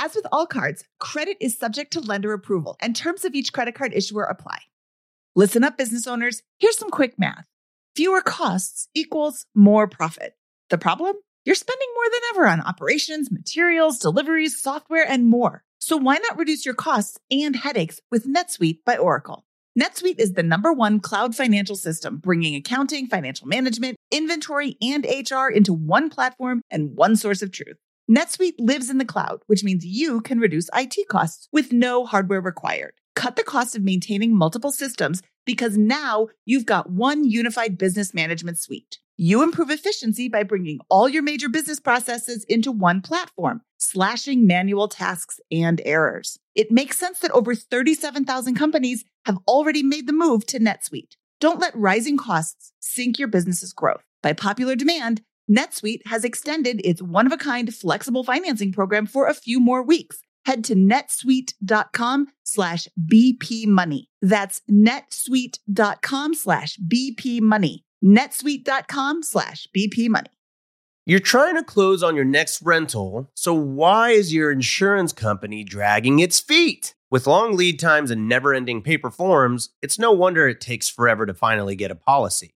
As with all cards, credit is subject to lender approval, and terms of each credit card issuer apply. Listen up, business owners. Here's some quick math fewer costs equals more profit. The problem? You're spending more than ever on operations, materials, deliveries, software, and more. So why not reduce your costs and headaches with NetSuite by Oracle? NetSuite is the number one cloud financial system, bringing accounting, financial management, inventory, and HR into one platform and one source of truth. NetSuite lives in the cloud, which means you can reduce IT costs with no hardware required. Cut the cost of maintaining multiple systems because now you've got one unified business management suite. You improve efficiency by bringing all your major business processes into one platform, slashing manual tasks and errors. It makes sense that over 37,000 companies have already made the move to NetSuite. Don't let rising costs sink your business's growth. By popular demand, NetSuite has extended its one of a kind flexible financing program for a few more weeks. Head to netsuite.com slash BP money. That's netsuite.com slash BP money. netsuite.com slash BP money. You're trying to close on your next rental, so why is your insurance company dragging its feet? With long lead times and never ending paper forms, it's no wonder it takes forever to finally get a policy.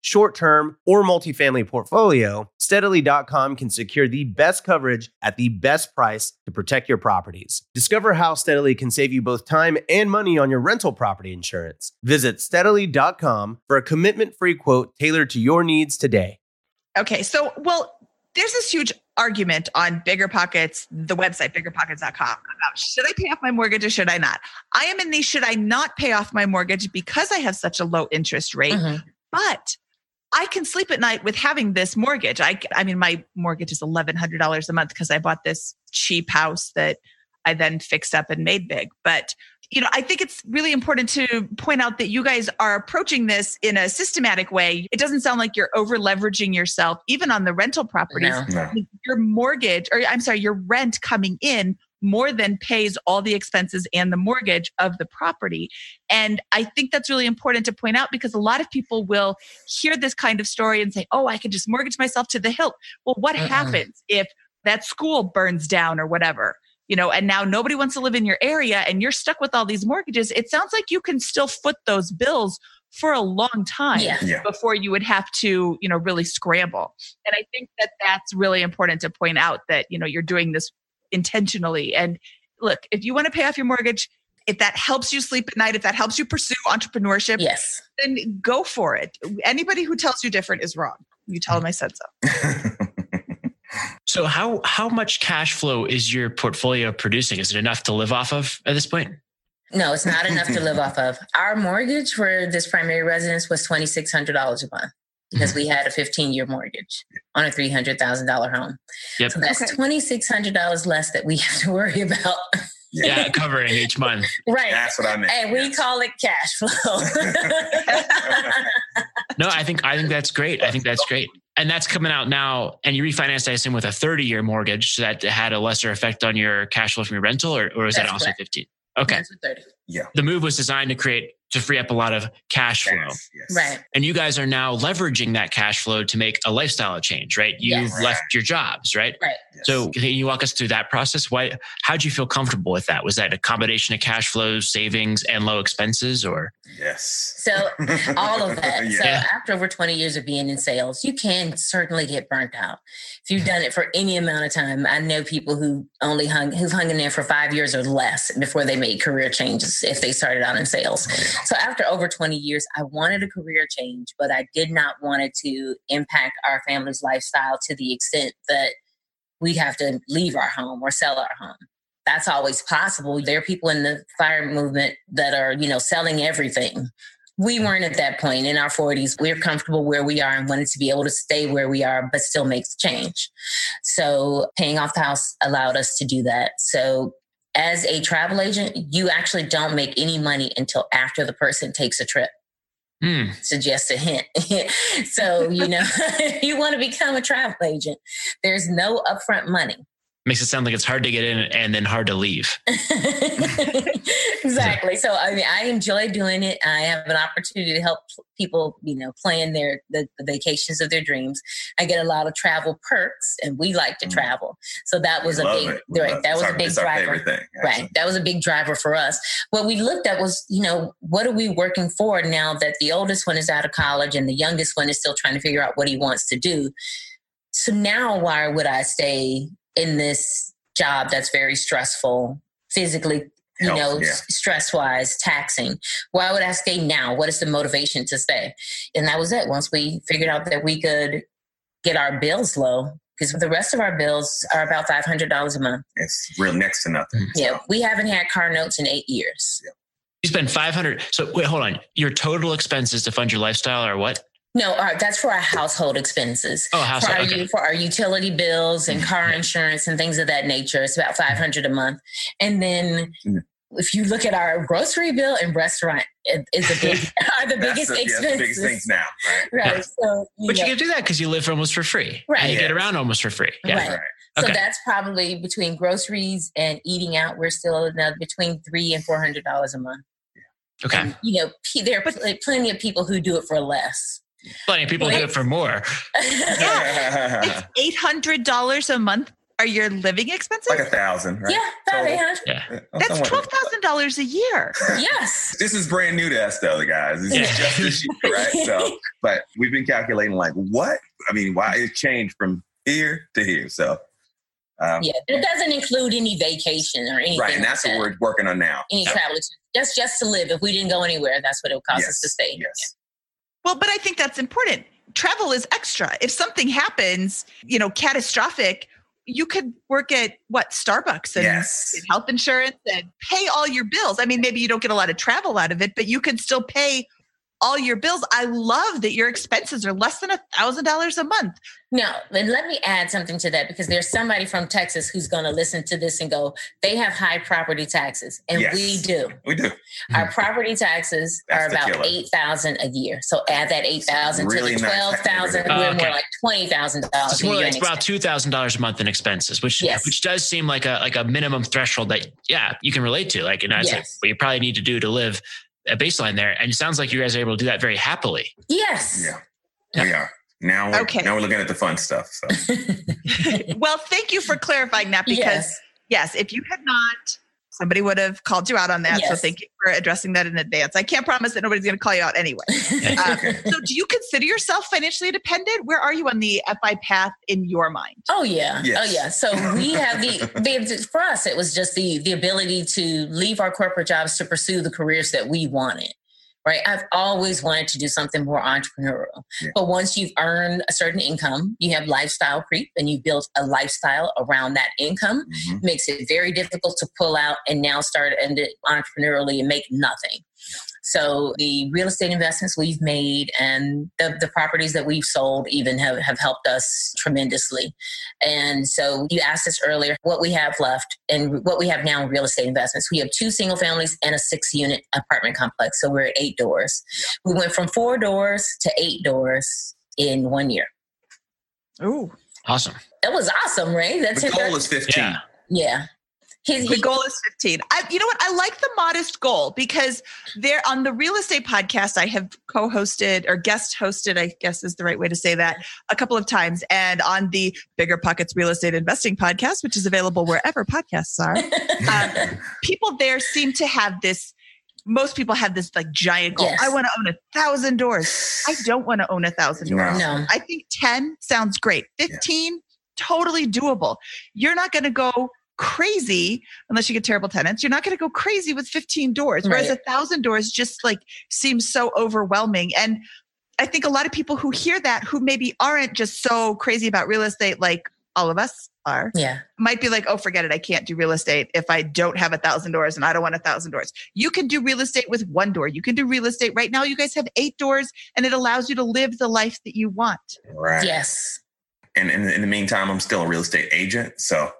short term, or multifamily portfolio, steadily.com can secure the best coverage at the best price to protect your properties. Discover how Steadily can save you both time and money on your rental property insurance. Visit steadily.com for a commitment free quote tailored to your needs today. Okay, so, well, there's this huge argument on Bigger Pockets, the website, biggerpockets.com, about should I pay off my mortgage or should I not? I am in the should I not pay off my mortgage because I have such a low interest rate. Mm-hmm. But I can sleep at night with having this mortgage. I, I mean, my mortgage is $1,100 a month because I bought this cheap house that I then fixed up and made big. But, you know, I think it's really important to point out that you guys are approaching this in a systematic way. It doesn't sound like you're over leveraging yourself, even on the rental properties. No. No. Your mortgage, or I'm sorry, your rent coming in more than pays all the expenses and the mortgage of the property. And I think that's really important to point out because a lot of people will hear this kind of story and say, oh, I can just mortgage myself to the hilt. Well, what Mm-mm. happens if that school burns down or whatever? You know, and now nobody wants to live in your area and you're stuck with all these mortgages. It sounds like you can still foot those bills for a long time Yeah. Yeah. before you would have to, you know, really scramble. And I think that that's really important to point out that, you know, you're doing this intentionally. And look, if you want to pay off your mortgage, if that helps you sleep at night, if that helps you pursue entrepreneurship, Yes. then go for it. Anybody who tells you different is wrong. You tell them I said so. (laughs) So how how much cash flow is your portfolio producing? Is it enough to live off of at this point? No, it's not enough to live off of. (laughs) Our mortgage for this primary residence was twenty six hundred dollars a month because mm-hmm. we had a fifteen year mortgage on a three hundred thousand dollar home. Yep. So that's Okay. twenty six hundred dollars less that we (laughs) have to worry about. Yeah, covering each month. (laughs) right. That's what I meant. and we call it cash flow. (laughs) No, I think I think that's great. I think that's great. And that's coming out now. And you refinanced, I assume, with a 30 year mortgage so that had a lesser effect on your cash flow from your rental, or, or is that also correct. 15? Okay. That's what 30. The move was designed to create to free up a lot of cash flow. Yes, yes. Right. And you guys are now leveraging that cash flow to make a lifestyle change, right? You've Yes. left your jobs, right? Right. Yes. So can you walk us through that process? Why how'd you feel comfortable with that? Was that a combination of cash flows, savings, and low expenses or yes. So all of that. (laughs) So after over 20 years of being in sales, you can certainly get burnt out. If you've done it for any amount of time, I know people who only hung who've hung in there for five years or less before they made career changes if they started out in sales. Oh, So after over 20 years, I wanted a career change, but I did not want it to impact our family's lifestyle to the extent that we'd have to leave our home or sell our home. That's always possible. There are people in the fire movement that are, you know, selling everything. We weren't at that point in our 40s. We are comfortable where we are and wanted to be able to stay where we are, but still make the change. So paying off the house allowed us to do that. So as a travel agent, you actually don't make any money until after the person takes a trip. Hmm. So just a hint. (laughs) so, you know, (laughs) you want to become a travel agent, there's no upfront money. Makes it sound like it's hard to get in and then hard to leave. (laughs) exactly. So I mean, I enjoy doing it. I have an opportunity to help people, you know, plan their the, the vacations of their dreams. I get a lot of travel perks, and we like to Mm. travel. So that was We a big right. That was our- a big driver. thing. Right. That was a big driver for us. What we looked at was, you know, what are we working for now that the oldest one is out of college and the youngest one is still trying to figure out what he wants to do. So now why would I stay in this job that's very stressful, physically, you Health, know, yeah. stress wise, taxing? Why would I stay now? What is the motivation to stay? And that was it. Once we figured out that we could get our bills low, because the rest of our bills are about $500 a month. It's real next to nothing. Yeah, we haven't had car notes in eight years. You spend 500. So wait, hold on. Your total expenses to fund your lifestyle are what? No, our, that's for our household expenses. Oh, For household. our, Okay. for our utility bills and car insurance and things of that nature, it's about five hundred a month. And then, Mm. if you look at our grocery bill and restaurant, it is a big (laughs) are the biggest the, yeah, expenses. that's the biggest things now, right? Right. So, you But you can do that because you live almost for free. Right. And you get around almost for free. Yeah. Right. Right. so Okay. that's probably between groceries and eating out. We're still another between three and four hundred dollars a month. Okay. And, you know, there are pl- plenty of people who do it for less. Plenty of people do it for more. It's (laughs) eight hundred dollars a month. Are your living expenses? like a thousand, right? Yeah, about Total. eight hundred. Yeah. Yeah, That's twelve thousand dollars a year. Yes. (laughs) This is brand new to us, though, the guys. This Yeah. is just this year, (laughs) right? So, but we've been calculating like what? I mean, why it changed from here to here. So, um, Yeah, it doesn't include any vacation or anything. right, and that's like what that. we're working on now. any Yep. travel. That's just to live. If we didn't go anywhere, that's what it would cost us to stay. Yes. Well, but I think that's important. Travel is extra. If something happens, you know, catastrophic, you could work at what Starbucks and Yes. health insurance and pay all your bills. I mean, maybe you don't get a lot of travel out of it, but you could still pay all your bills. I love that your expenses are less than a thousand dollars a month. No, and let me add something to that because there's somebody from Texas who's going to listen to this and go, they have high property taxes, and Yes. we do. We do. Our property taxes That's are about killer. eight thousand a year. So add that eight thousand Really to the twelve thousand. We're okay. more like twenty thousand dollars. It's more like it's about two thousand dollars a month in expenses, which Yes. which does seem like a like a minimum threshold that yeah you can relate to. Like, and that's like Yes. what you probably need to do to live a baseline there. And it sounds like you guys are able to do that very happily. Yes. Yeah, we are. Now we're, Okay. now we're looking at the fun stuff. So, (laughs) well, thank you for clarifying that because yes. yes, if you had not, somebody would have called you out on that. So thank you for addressing that in advance. I can't promise that nobody's going to call you out anyway. Okay. (laughs) Um, so, do you consider yourself financially independent? Where are you on the FI path in your mind? Oh yeah. Oh, yes. Oh yeah. So we have the, the for us it was just the the ability to leave our corporate jobs to pursue the careers that we wanted. Right? I've always wanted to do something more entrepreneurial. Yeah. But once you've earned a certain income, you have lifestyle creep and you build a lifestyle around that income, Mhm. makes it very difficult to pull out and now start and entrepreneurially and make nothing. So the real estate investments we've made and the, the properties that we've sold even have, have helped us tremendously. And so you asked us earlier what we have left and what we have now in real estate investments. We have two single families and a six unit apartment complex. So we're at eight doors. We went from four doors to eight doors in one year. Ooh. Awesome. That was awesome, right? That's it. The goal is 15. Yeah. yeah. His, The he- goal is 15. I, you know what? I like the modest goal because there on the real estate podcast, I have co hosted or guest hosted, I guess is the right way to say that, a couple of times. And on the Bigger Pockets Real Estate Investing podcast, which is available wherever podcasts are, um, (laughs) people there seem to have this. Most people have this like giant goal. Yes. I want to own a thousand doors. I don't want to own a thousand doors. No. I think 10 sounds great. 15, totally doable. You're not going to go crazy unless you get terrible tenants. You're not going to go crazy with 15 doors, whereas a Right. thousand doors just like seems so overwhelming. And I think a lot of people who hear that, who maybe aren't just so crazy about real estate like all of us are, Yeah. might be like, oh, forget it. I can't do real estate if I don't have a thousand doors and I don't want a thousand doors. You can do real estate with one door. You can do real estate right now. You guys have eight doors and it allows you to live the life that you want. Right. Yes. And in, in the meantime, I'm still a real estate agent. So that,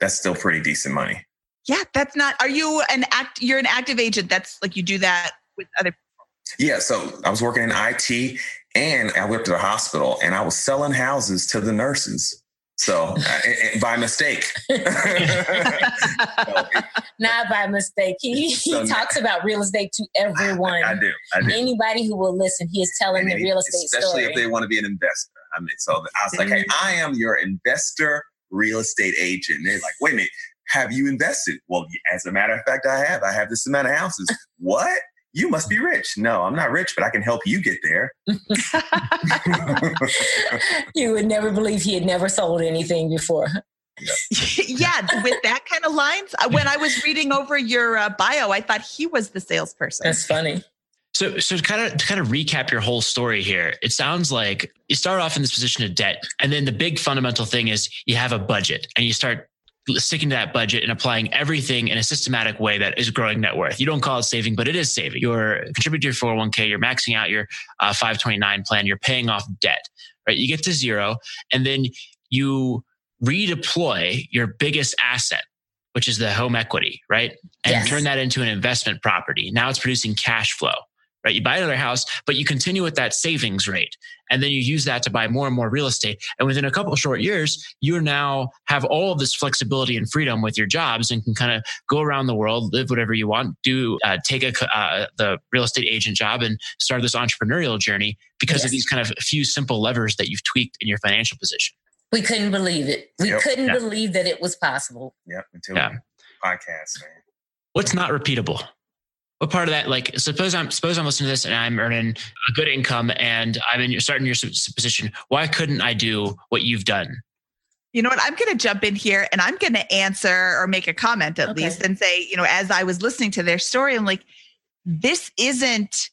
that's still pretty decent money. Yeah, that's not. Are you an act? You're an active agent. That's like you do that with other. People. Yeah. So I was working in IT and I worked at a hospital and I was selling houses to the nurses. So uh, and- and by mistake. So, (laughs) (laughs) Not by mistake. He, he So- talks about real estate to everyone. I do. I do. Anybody who will listen, he is telling And the any- real estate especially story. if they want to be an investor. I mean, so I was like, hey, I am your investor real estate agent. And they're like, wait a minute, have you invested? Well, as a matter of fact, I have. I have this amount of houses. what? You must be rich. No, I'm not rich, but I can help you get there. (laughs) (laughs) you would never believe he had never sold anything before. yeah, (laughs) with that kind of lines. Uh, When I was reading over your uh, bio, I thought he was the salesperson. That's funny. So, so to kind of to kind of recap your whole story here, it sounds like you start off in this position of debt, and then the big fundamental thing is you have a budget, and you start sticking to that budget and applying everything in a systematic way that is growing net worth. You don't call it saving, but it is saving. You're contributing to your 401k, you're maxing out your uh, 529 plan, you're paying off debt, right? You get to zero, and then you redeploy your biggest asset, which is the home equity, right? And Yes. turn that into an investment property. Now it's producing cash flow, right? You buy another house, but you continue with that savings rate. And then you use that to buy more and more real estate. And within a couple of short years, you now have all of this flexibility and freedom with your jobs and can kind of go around the world, live whatever you want, do uh, take a, uh, the real estate agent job and start this entrepreneurial journey because of these kind of few simple levers that you've tweaked in your financial position. We couldn't believe it. We Yep. couldn't Yeah. believe that it was possible. Yep. Until Yeah. podcast, man. what's not repeatable? What part of that? Like, suppose I'm suppose I'm listening to this and I'm earning a good income and I'm in your starting your position. Why couldn't I do what you've done? You know what? I'm going to jump in here and I'm going to answer or make a comment at Okay. least and say, you know, as I was listening to their story, I'm like, this isn't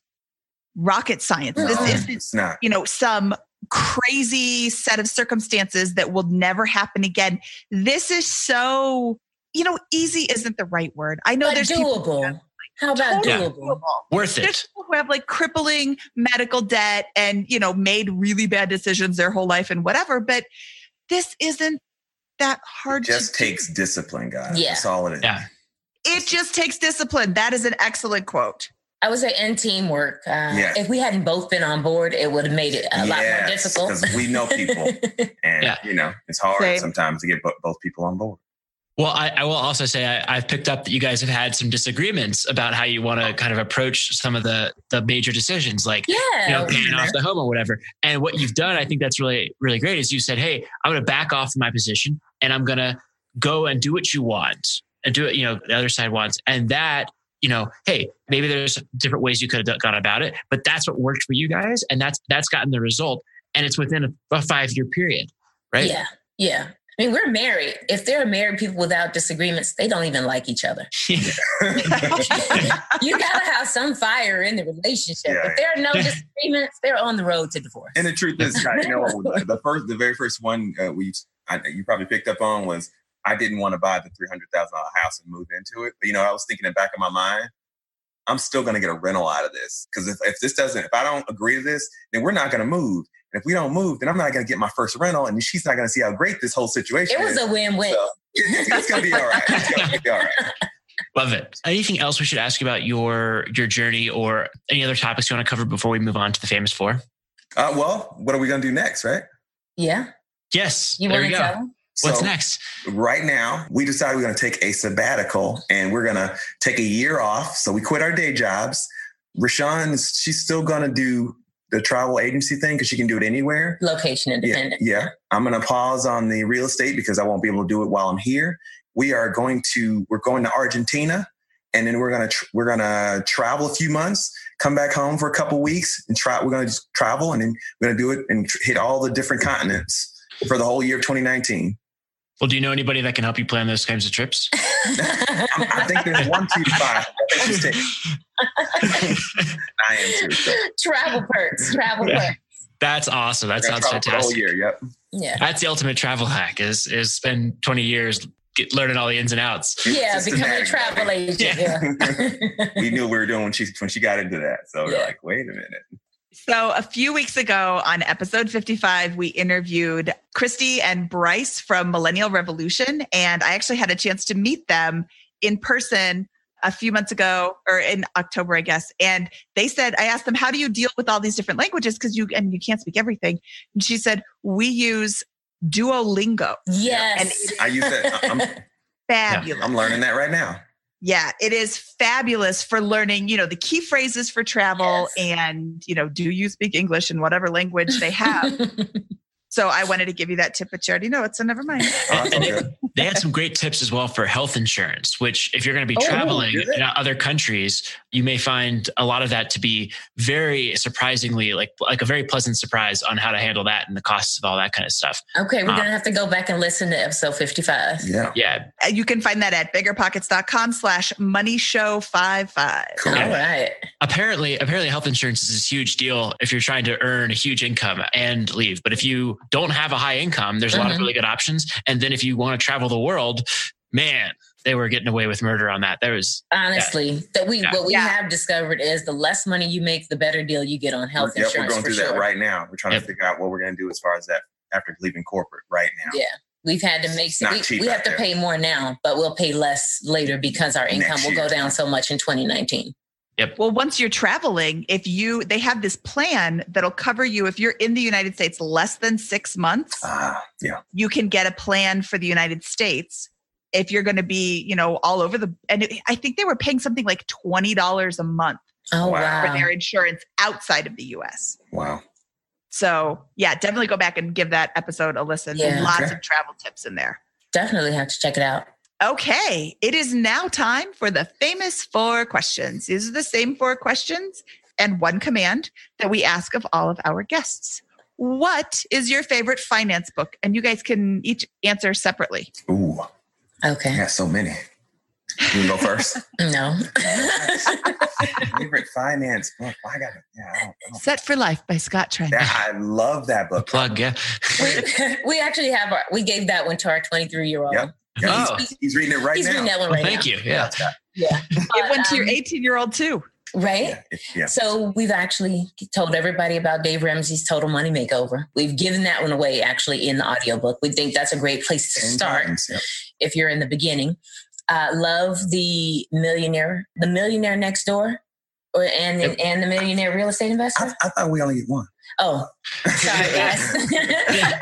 rocket science. No. This isn't you know, some crazy set of circumstances that will never happen again. This is so, you know, easy isn't the right word. I know But there's doable. have How about totally doable? doable. Worth There's it. people who have like crippling medical debt and, you know, made really bad decisions their whole life and whatever, but this isn't that hard It just to do. takes discipline, guys. Yeah. That's all it is. Yeah. It just takes discipline. That is an excellent quote. I would say in teamwork. Uh, Yes. If we hadn't both been on board, it would have made it a lot more difficult. Because we know people. (laughs) And, Yeah. you know, it's hard Same. sometimes to get both people on board. Well, I, I will also say I, I've picked up that you guys have had some disagreements about how you want to kind of approach some of the the major decisions, like yeah. you know, paying off the home or whatever. And what you've done, I think that's really, really great, is you said, Hey, I'm going to back off my position and I'm going to go and do what you want and do it, you know, the other side wants. And that, you know, hey, maybe there's different ways you could have gone about it, but that's what worked for you guys. And that's, that's gotten the result. And it's within a, a five year period, right? Yeah. Yeah. I mean, we're married. If there are married people without disagreements, they don't even like each other. (laughs) you gotta have some fire in the relationship. Yeah. If there are no disagreements, they're on the road to divorce. And the truth is, you know, the first, the very first one uh, we, I, you probably picked up on was I didn't want to buy the three hundred thousand dollar house and move into it. But you know, I was thinking in the back of my mind, I'm still going to get a rental out of this because if, if this doesn't, if I don't agree to this, then we're not going to move. And if we don't move, then I'm not going to get my first rental, and she's not going to see how great this whole situation it was is. a win-win. So (laughs) it's, it's going to be all right. It's going to be all right. Love it. Anything else we should ask about your your journey or any other topics you want to cover before we move on to the famous four? Uh, well, what are we going to do next, right? yeah. Yes. You there want to go. tell them? What's So- next? right now we decided we're going to take a sabbatical and we're going to take a year off so we quit our day jobs rashawn she's still going to do the travel agency thing because she can do it anywhere. Location yeah, independent. yeah. I'm going to pause on the real estate because i won't be able to do it while i'm here. We are going to we're going to argentina and then we're going to tr- we're going to travel a few months come back home for a couple weeks and try we're going to just travel and then we're going to do it and tr- hit all the different continents for the whole year of 2019 Well, do you know anybody that can help you plan those kinds of trips? I, (laughs) I think there's one, two, five. I think she's. (laughs) I am too. So travel perks. Travel Yeah. perks. That's awesome. That sounds travel for whole fantastic. year. Yep. Yeah. That's the ultimate travel hack is is spend 20 years get, learning all the ins and outs. Yeah, becoming a travel agent. Yeah. (laughs) we knew what we were doing when she when she got into that. So we're like, wait a minute. So, a few weeks ago on episode 55, we interviewed Kristy and Bryce from Millennial Revolution. And I actually had a chance to meet them in person a few months ago or in October, I guess. And they said, I asked them, how do you deal with all these different languages? Because you and you can't speak everything. And she said, we use Duolingo. yes. I use that. I'm, (laughs) Fabulous. I'm learning that right now. Yeah, it is fabulous for learning, you know, the key phrases for travel Yes. and, you know, do you speak English in whatever language they have. (laughs) so I wanted to give you that tip, but you already know it, so never mind. Oh, that's all good. They had some great tips as well for health insurance, which if you're going to be Oh, traveling in other countries, you may find a lot of that to be very surprisingly like like a very pleasant surprise on how to handle that and the costs of all that kind of stuff. okay, we're Uh, gonna have to go back and listen to episode 55. Yeah. Yeah, Uh, You can find that at biggerpockets.com slash money show five five. Cool. All right. apparently apparently health insurance is this huge deal if you're trying to earn a huge income and leave. But if you don't have a high income, there's a lot of Mhm. really good options. And then if you want to travel the world, man, they were getting away with murder on that. There was Honestly, that we Yeah. what we Yeah. have discovered is the less money you make, the better deal you get on health We're, yep, we're going for through sure. that right now. We're trying Yep. to figure out what we're going to do as far as that after leaving corporate right now. Yeah. We've had to make not we, we have out to there. pay more now, but we'll pay less later because our income Next will go down so much in 2019. Well, once you're traveling, if you they have this plan that'll cover you if you're in the United States less than six months, Ah, yeah. you can get a plan for the United States. If you're going to be, you know, all over the, and it, I think they were paying something like twenty dollars a month Oh Wow. wow. for their insurance outside of the U.S. Wow. So yeah, definitely go back and give that episode a listen. Yeah. Lots Okay. of travel tips in there. Definitely have to check it out. Okay, it is now time for the famous four questions. These are the same four questions and one command that we ask of all of our guests. What is your favorite finance book? And you guys can each answer separately. Ooh, I Okay. got so many. You go first. (laughs) No. (laughs) (laughs) Favorite finance book. I got it. Yeah, I don't, I don't- Set for Life by Scott Trench. that, I love that book. plug. Yeah. we, we actually have our we gave that one to our 23 year old. Yep. Yeah, Oh. he's, he's reading it right He's now. reading that one Well, right thank now. you. Yeah. Scott. (laughs) Yeah. Give But, one to your um, 18 year old too. Right? Yeah. yeah. So we've actually told everybody about Dave Ramsey's Total Money Makeover. We've given that one away actually in the audiobook. We think that's a great place to start times, yep. if you're in the beginning. Uh, love the millionaire, the millionaire next door, or and Yep. and the millionaire real estate investor. I, I thought we only get one. oh, (laughs) sorry guys. (laughs)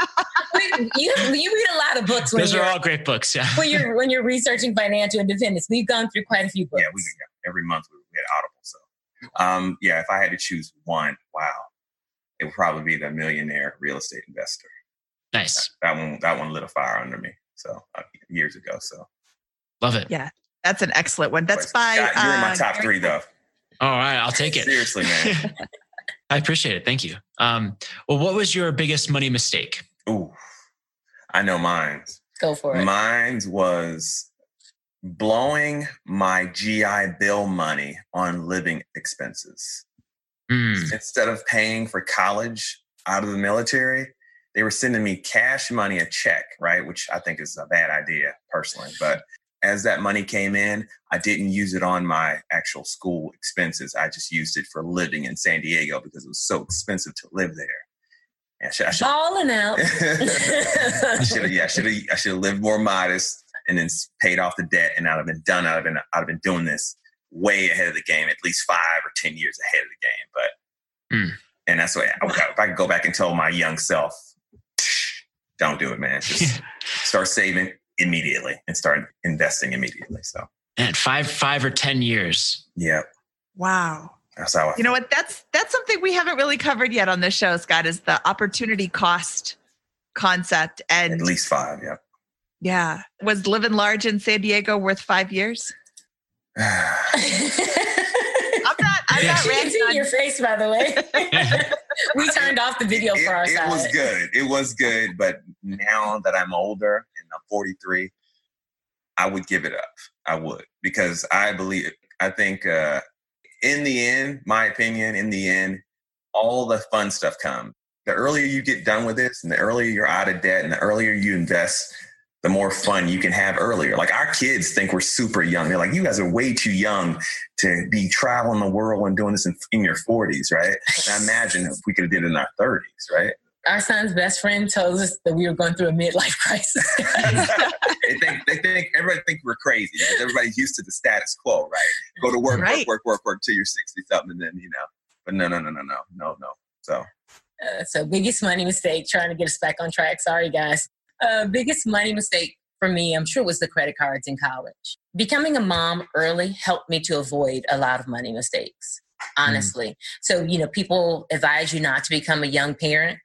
We- you you read a lot of books when Those you're all great books. Yeah. when you're when you're researching financial independence. We've gone through quite a few books. Yeah, we yeah, every month we, we had Audible. So, um, yeah, if I had to choose one, wow, it would probably be the millionaire real estate investor. Nice. That one, that one lit a fire under me. So uh, years ago. So Love it. Yeah. That's an excellent one. That's by. Scott, you're in my uh, top three, though. All right. I'll take it. Seriously, man. (laughs) I appreciate it. Thank you. Um, well, what was your biggest money mistake? Ooh, I know mine. Go for it. Mine was blowing my GI Bill money on living expenses. Mm. Instead of paying for college out of the military, they were sending me cash money, a check, right? Which I think is a bad idea personally. But as that money came in, I didn't use it on my actual school expenses. I just used it for living in San Diego because it was so expensive to live there. And I should, I should, Balling out. (laughs) I should have, yeah, I should have, I should have lived more modest and then paid off the debt, and I'd have been done. I'd have been, I'd have been doing this way ahead of the game, at least five or ten years ahead of the game. But, Hmm. and that's what I, if I could go back and tell my young self, (sniffs) don't do it, man. (laughs) Just start saving immediately and start investing immediately. So, And five, five or ten years. yeah, Wow. That's how I. You know what? That's that's something we haven't really covered yet on this show, Scott, is the opportunity cost concept. And at least five. Yeah. yeah, was living large in San Diego worth five years? (sighs) I'm not. I'm Yes. not You can ranting see on- your face, by the way. (laughs) we turned off the video it, for ourselves. it was good. It was good. But now that I'm older and I'm 43, I would give it up. I would because I believe. I think uh, in the end, my opinion, in the end, all the fun stuff comes. The earlier you get done with this, and the earlier you're out of debt, and the earlier you invest, the more fun you can have earlier. Like our kids think we're super young. They're like, "You guys are way too young to be traveling the world and doing this in, in your 40s, right?" And I (laughs) imagine if we could have did it in our 30s, right? Our son's best friend told us that we were going through a midlife (laughs) crisis. they think they think everybody think we're crazy because everybody's used to the status quo, right? Go to work, Right. work, work, work, work till you're 60 something, and then you know. But no, no, no, no, no, no, no. So Uh, so biggest money mistake trying to get us back on track sorry guys uh, biggest money mistake for me i'm sure was the credit cards in college becoming a mom early helped me to avoid a lot of money mistakes honestly so you know people advise you not to become a young parent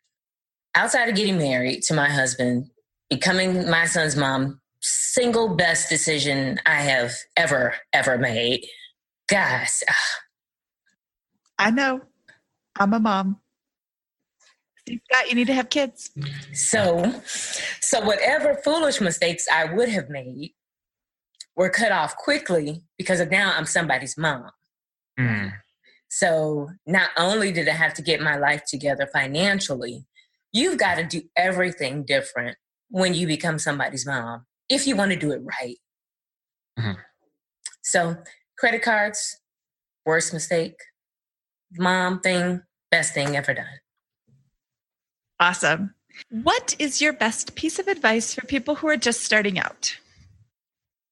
outside of getting married to my husband becoming my son's mom single best decision i have ever ever made guys I know. I'm a mom. See, Scott, you need to have kids. So, so whatever foolish mistakes I would have made were cut off quickly because of now I'm somebody's mom. Mm. So not only did I have to get my life together financially, you've got to do everything different when you become somebody's mom if you want to do it right. Mhm. So credit cards, worst mistake. Mom thing, best thing ever done. Awesome. What is your best piece of advice for people who are just starting out?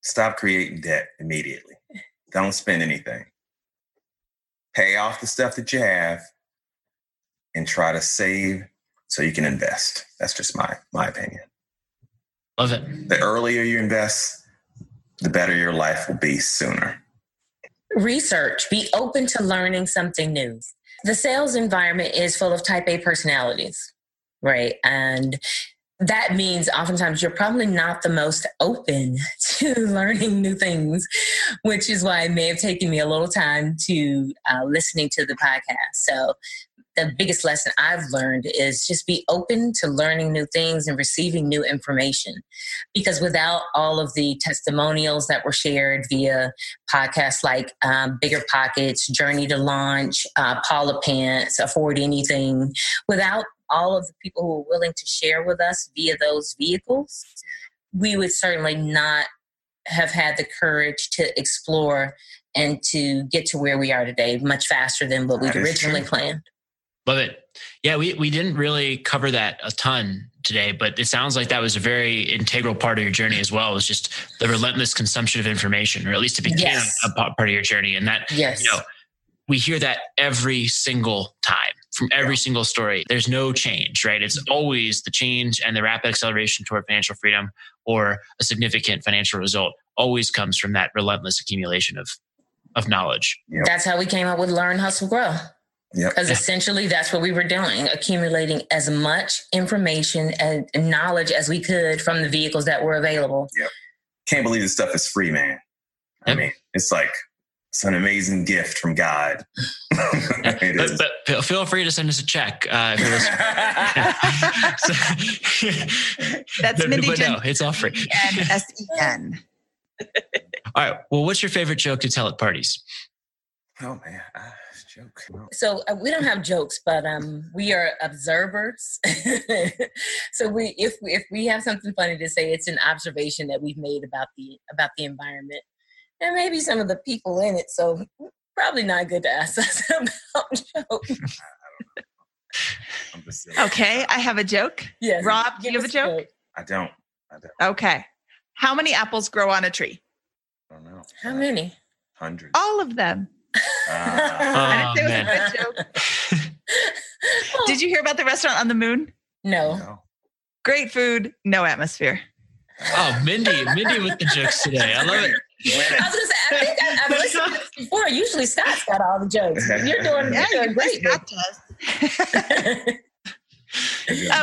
stop creating debt immediately. Don't spend anything. Pay off the stuff that you have, and try to save so you can invest. That's just my my opinion. Love it. The earlier you invest, the better your life will be sooner. research be open to learning something new the sales environment is full of type a personalities right and that means oftentimes you're probably not the most open (laughs) to learning new things which is why it may have taken me a little time to uh, listening to the podcast so the biggest lesson I've learned is just be open to learning new things and receiving new information. Because without all of the testimonials that were shared via podcasts like um, Bigger Pockets, Journey to Launch, uh, Paula Pants, Afford Anything, without all of the people who are willing to share with us via those vehicles, we would certainly not have had the courage to explore and to get to where we are today much faster than what we'd originally true. planned. Love it. Yeah, we, we didn't really cover that a ton today, but it sounds like that was a very integral part of your journey as well. Was just the relentless consumption of information, or at least it became Yes. a part of your journey. And that, Yes. you know, we hear that every single time from every single story. There's no change, right? It's mm-hmm. always the change and the rapid acceleration toward financial freedom or a significant financial result always comes from that relentless accumulation of of knowledge. That's how we came up with Learn, Hustle, Grow. Yep. Because essentially that's what we were doing, accumulating as much information and knowledge as we could from the vehicles that were available. Can't believe this stuff is free, man. I mean, it's like it's an amazing gift from God. (laughs) But. But, but feel free to send us a check. Uh, if you're. So- (laughs) That's but- Mindy but no, it's all free. N S E N. All right. Well, what's your favorite joke to tell at parties? oh man, uh, joke. No. So uh, we don't have jokes, but um, we are observers. (laughs) so we, if we, if we have something funny to say, it's an observation that we've made about the about the environment and maybe some of the people in it. So probably not good to ask (laughs) us about jokes. I'm. Okay, I have a joke. Yes, Rob, do give you have a us joke? I don't. I don't. Okay. How many apples grow on a tree? I don't know. How Uh, many? Hundred. All of them. Ah. (laughs) I oh, didn't man. a good joke. (laughs) (laughs) Did you hear about the restaurant on the moon? no. no. Great food, no atmosphere. Oh, Mindy, Mindy with the jokes today. I love it. I was gonna say, I think I, I've listened to this before. Usually Scott's got all the jokes. You're doing, Yeah, you're doing great. got us.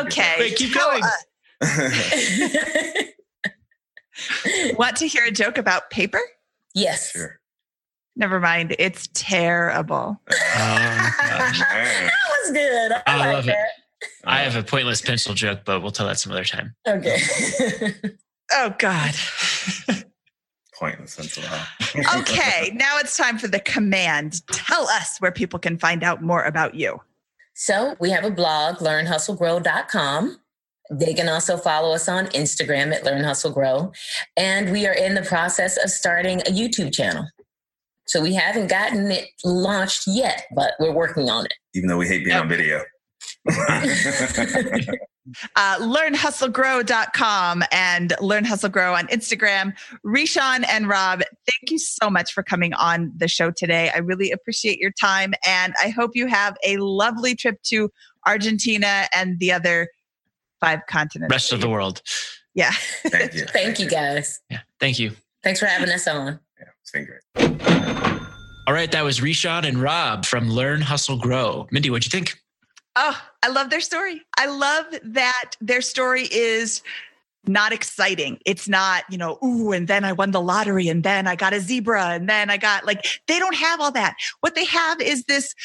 Okay. Wait, keep tell going. us- uh, Want to hear a joke about paper? yes. sure. Never mind. It's terrible. (laughs) Oh, that was good. I, I like love it. that. I have a pointless pencil joke, but we'll tell that some other time. Okay. Oh, God. Pointless until now. (laughs) Okay. now it's time for the command. Tell us where people can find out more about you. so we have a blog, learnhustlegrow.com. They can also follow us on Instagram at Learn Hustle Grow. And we are in the process of starting a YouTube channel. So we haven't gotten it launched yet, but we're working on it. Even though we hate being on video. (laughs) (laughs) uh, learnhustlegrow.com and Learn Hustle Grow on Instagram. Rishon and Rob, thank you so much for coming on the show today. I really appreciate your time and I hope you have a lovely trip to Argentina and the other five continents. Rest of the world. Yeah. Thank you. (laughs) Thank you guys. Yeah. Thank you. Thanks for having us on. Yeah, it's been great. All right. That was Rishon and Rob from Learn, Hustle, Grow. Mindy, what'd you think? Oh, I love their story. I love that their story is not exciting. It's not, you know, ooh, and then I won the lottery and then I got a zebra and then I got like, they don't have all that. What they have is this.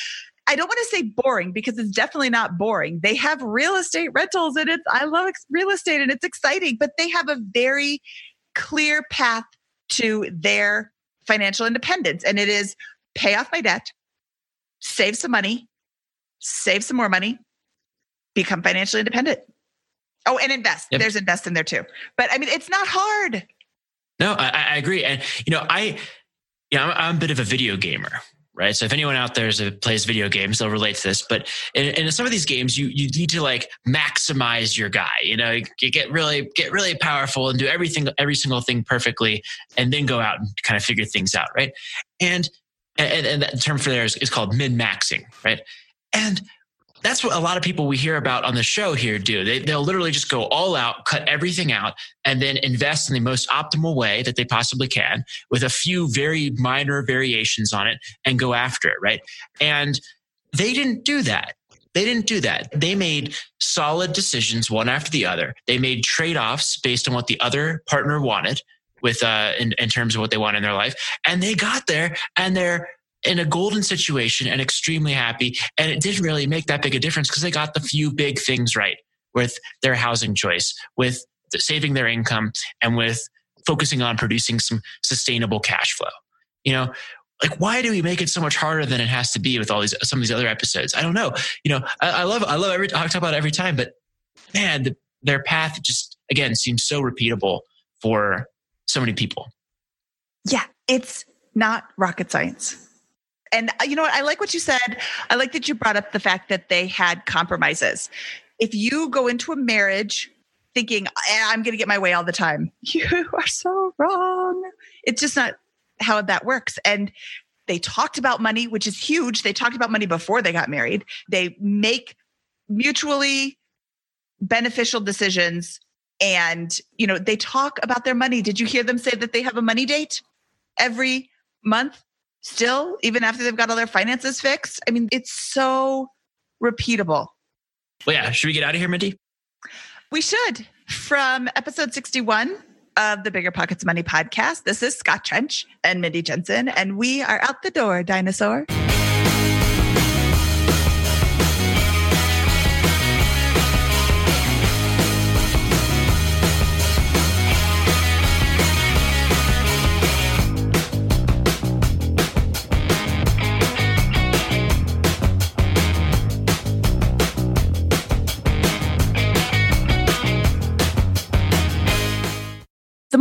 I don't want to say boring because it's definitely not boring. They have real estate rentals and it's, I love ex- real estate and it's exciting, but they have a very clear path to their financial independence. And it is pay off my debt, save some money, save some more money, become financially independent. Oh, and invest. Yep. There's invest in there too. But I mean, it's not hard. No, I, I agree. And, you know, I, you know, I'm, I'm a bit of a video gamer, right? So if anyone out there is, uh, plays video games, they'll relate to this. But in, in some of these games, you you need to like maximize your guy. You know, you get really get really powerful and do everything, every single thing perfectly, and then go out and kind of figure things out, right? And and, and that term for there is, is called min maxing, right? And that's what a lot of people we hear about on the show here do. They, they'll literally just go all out, cut everything out, and then invest in the most optimal way that they possibly can with a few very minor variations on it and go after it, right? And they didn't do that. They didn't do that. They made solid decisions one after the other. They made trade offs based on what the other partner wanted with uh, in, in terms of what they want in their life, and they got there, and they're in a golden situation and extremely happy. And it didn't really make that big a difference because they got the few big things right with their housing choice, with the- saving their income, and with focusing on producing some sustainable cash flow. You know, like why do we make it so much harder than it has to be with all these some of these other episodes? I don't know. You know, I, I love I love every I talk about it every time, but man, the, their path just again seems so repeatable for so many people. Yeah, it's not rocket science. And uh, you know what? I like what you said. I like that you brought up the fact that they had compromises. If you go into a marriage thinking, "Eh, I'm going to get my way all the time, (laughs) you are so wrong. It's just not how that works. And they talked about money, which is huge. They talked about money before they got married. They make mutually beneficial decisions and you know they talk about their money did you hear them say that they have a money date every month still even after they've got all their finances fixed i mean it's so repeatable. Well, yeah, should we get out of here, Mindy? we should. From episode 61 of the bigger pockets money podcast this is scott trench and mindy jensen and we are out the door dinosaur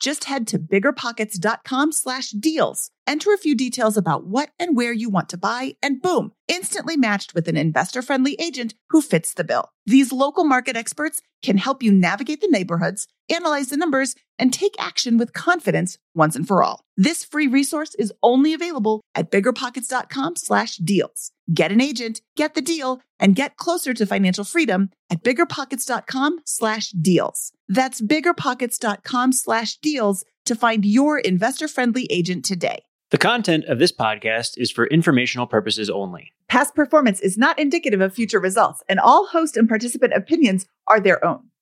Just head to biggerpockets.com slash deals. Enter a few details about what and where you want to buy, and boom, instantly matched with an investor friendly agent who fits the bill. These local market experts can help you navigate the neighborhoods, analyze the numbers, and take action with confidence once and for all. This free resource is only available at biggerpockets.com slash deals. Get an agent, get the deal, and get closer to financial freedom at biggerpockets.com slash deals. That's biggerpockets.com slash deals to find your investor friendly agent today. The content of this podcast is for informational purposes only. Past performance is not indicative of future results, and all host and participant opinions are their own.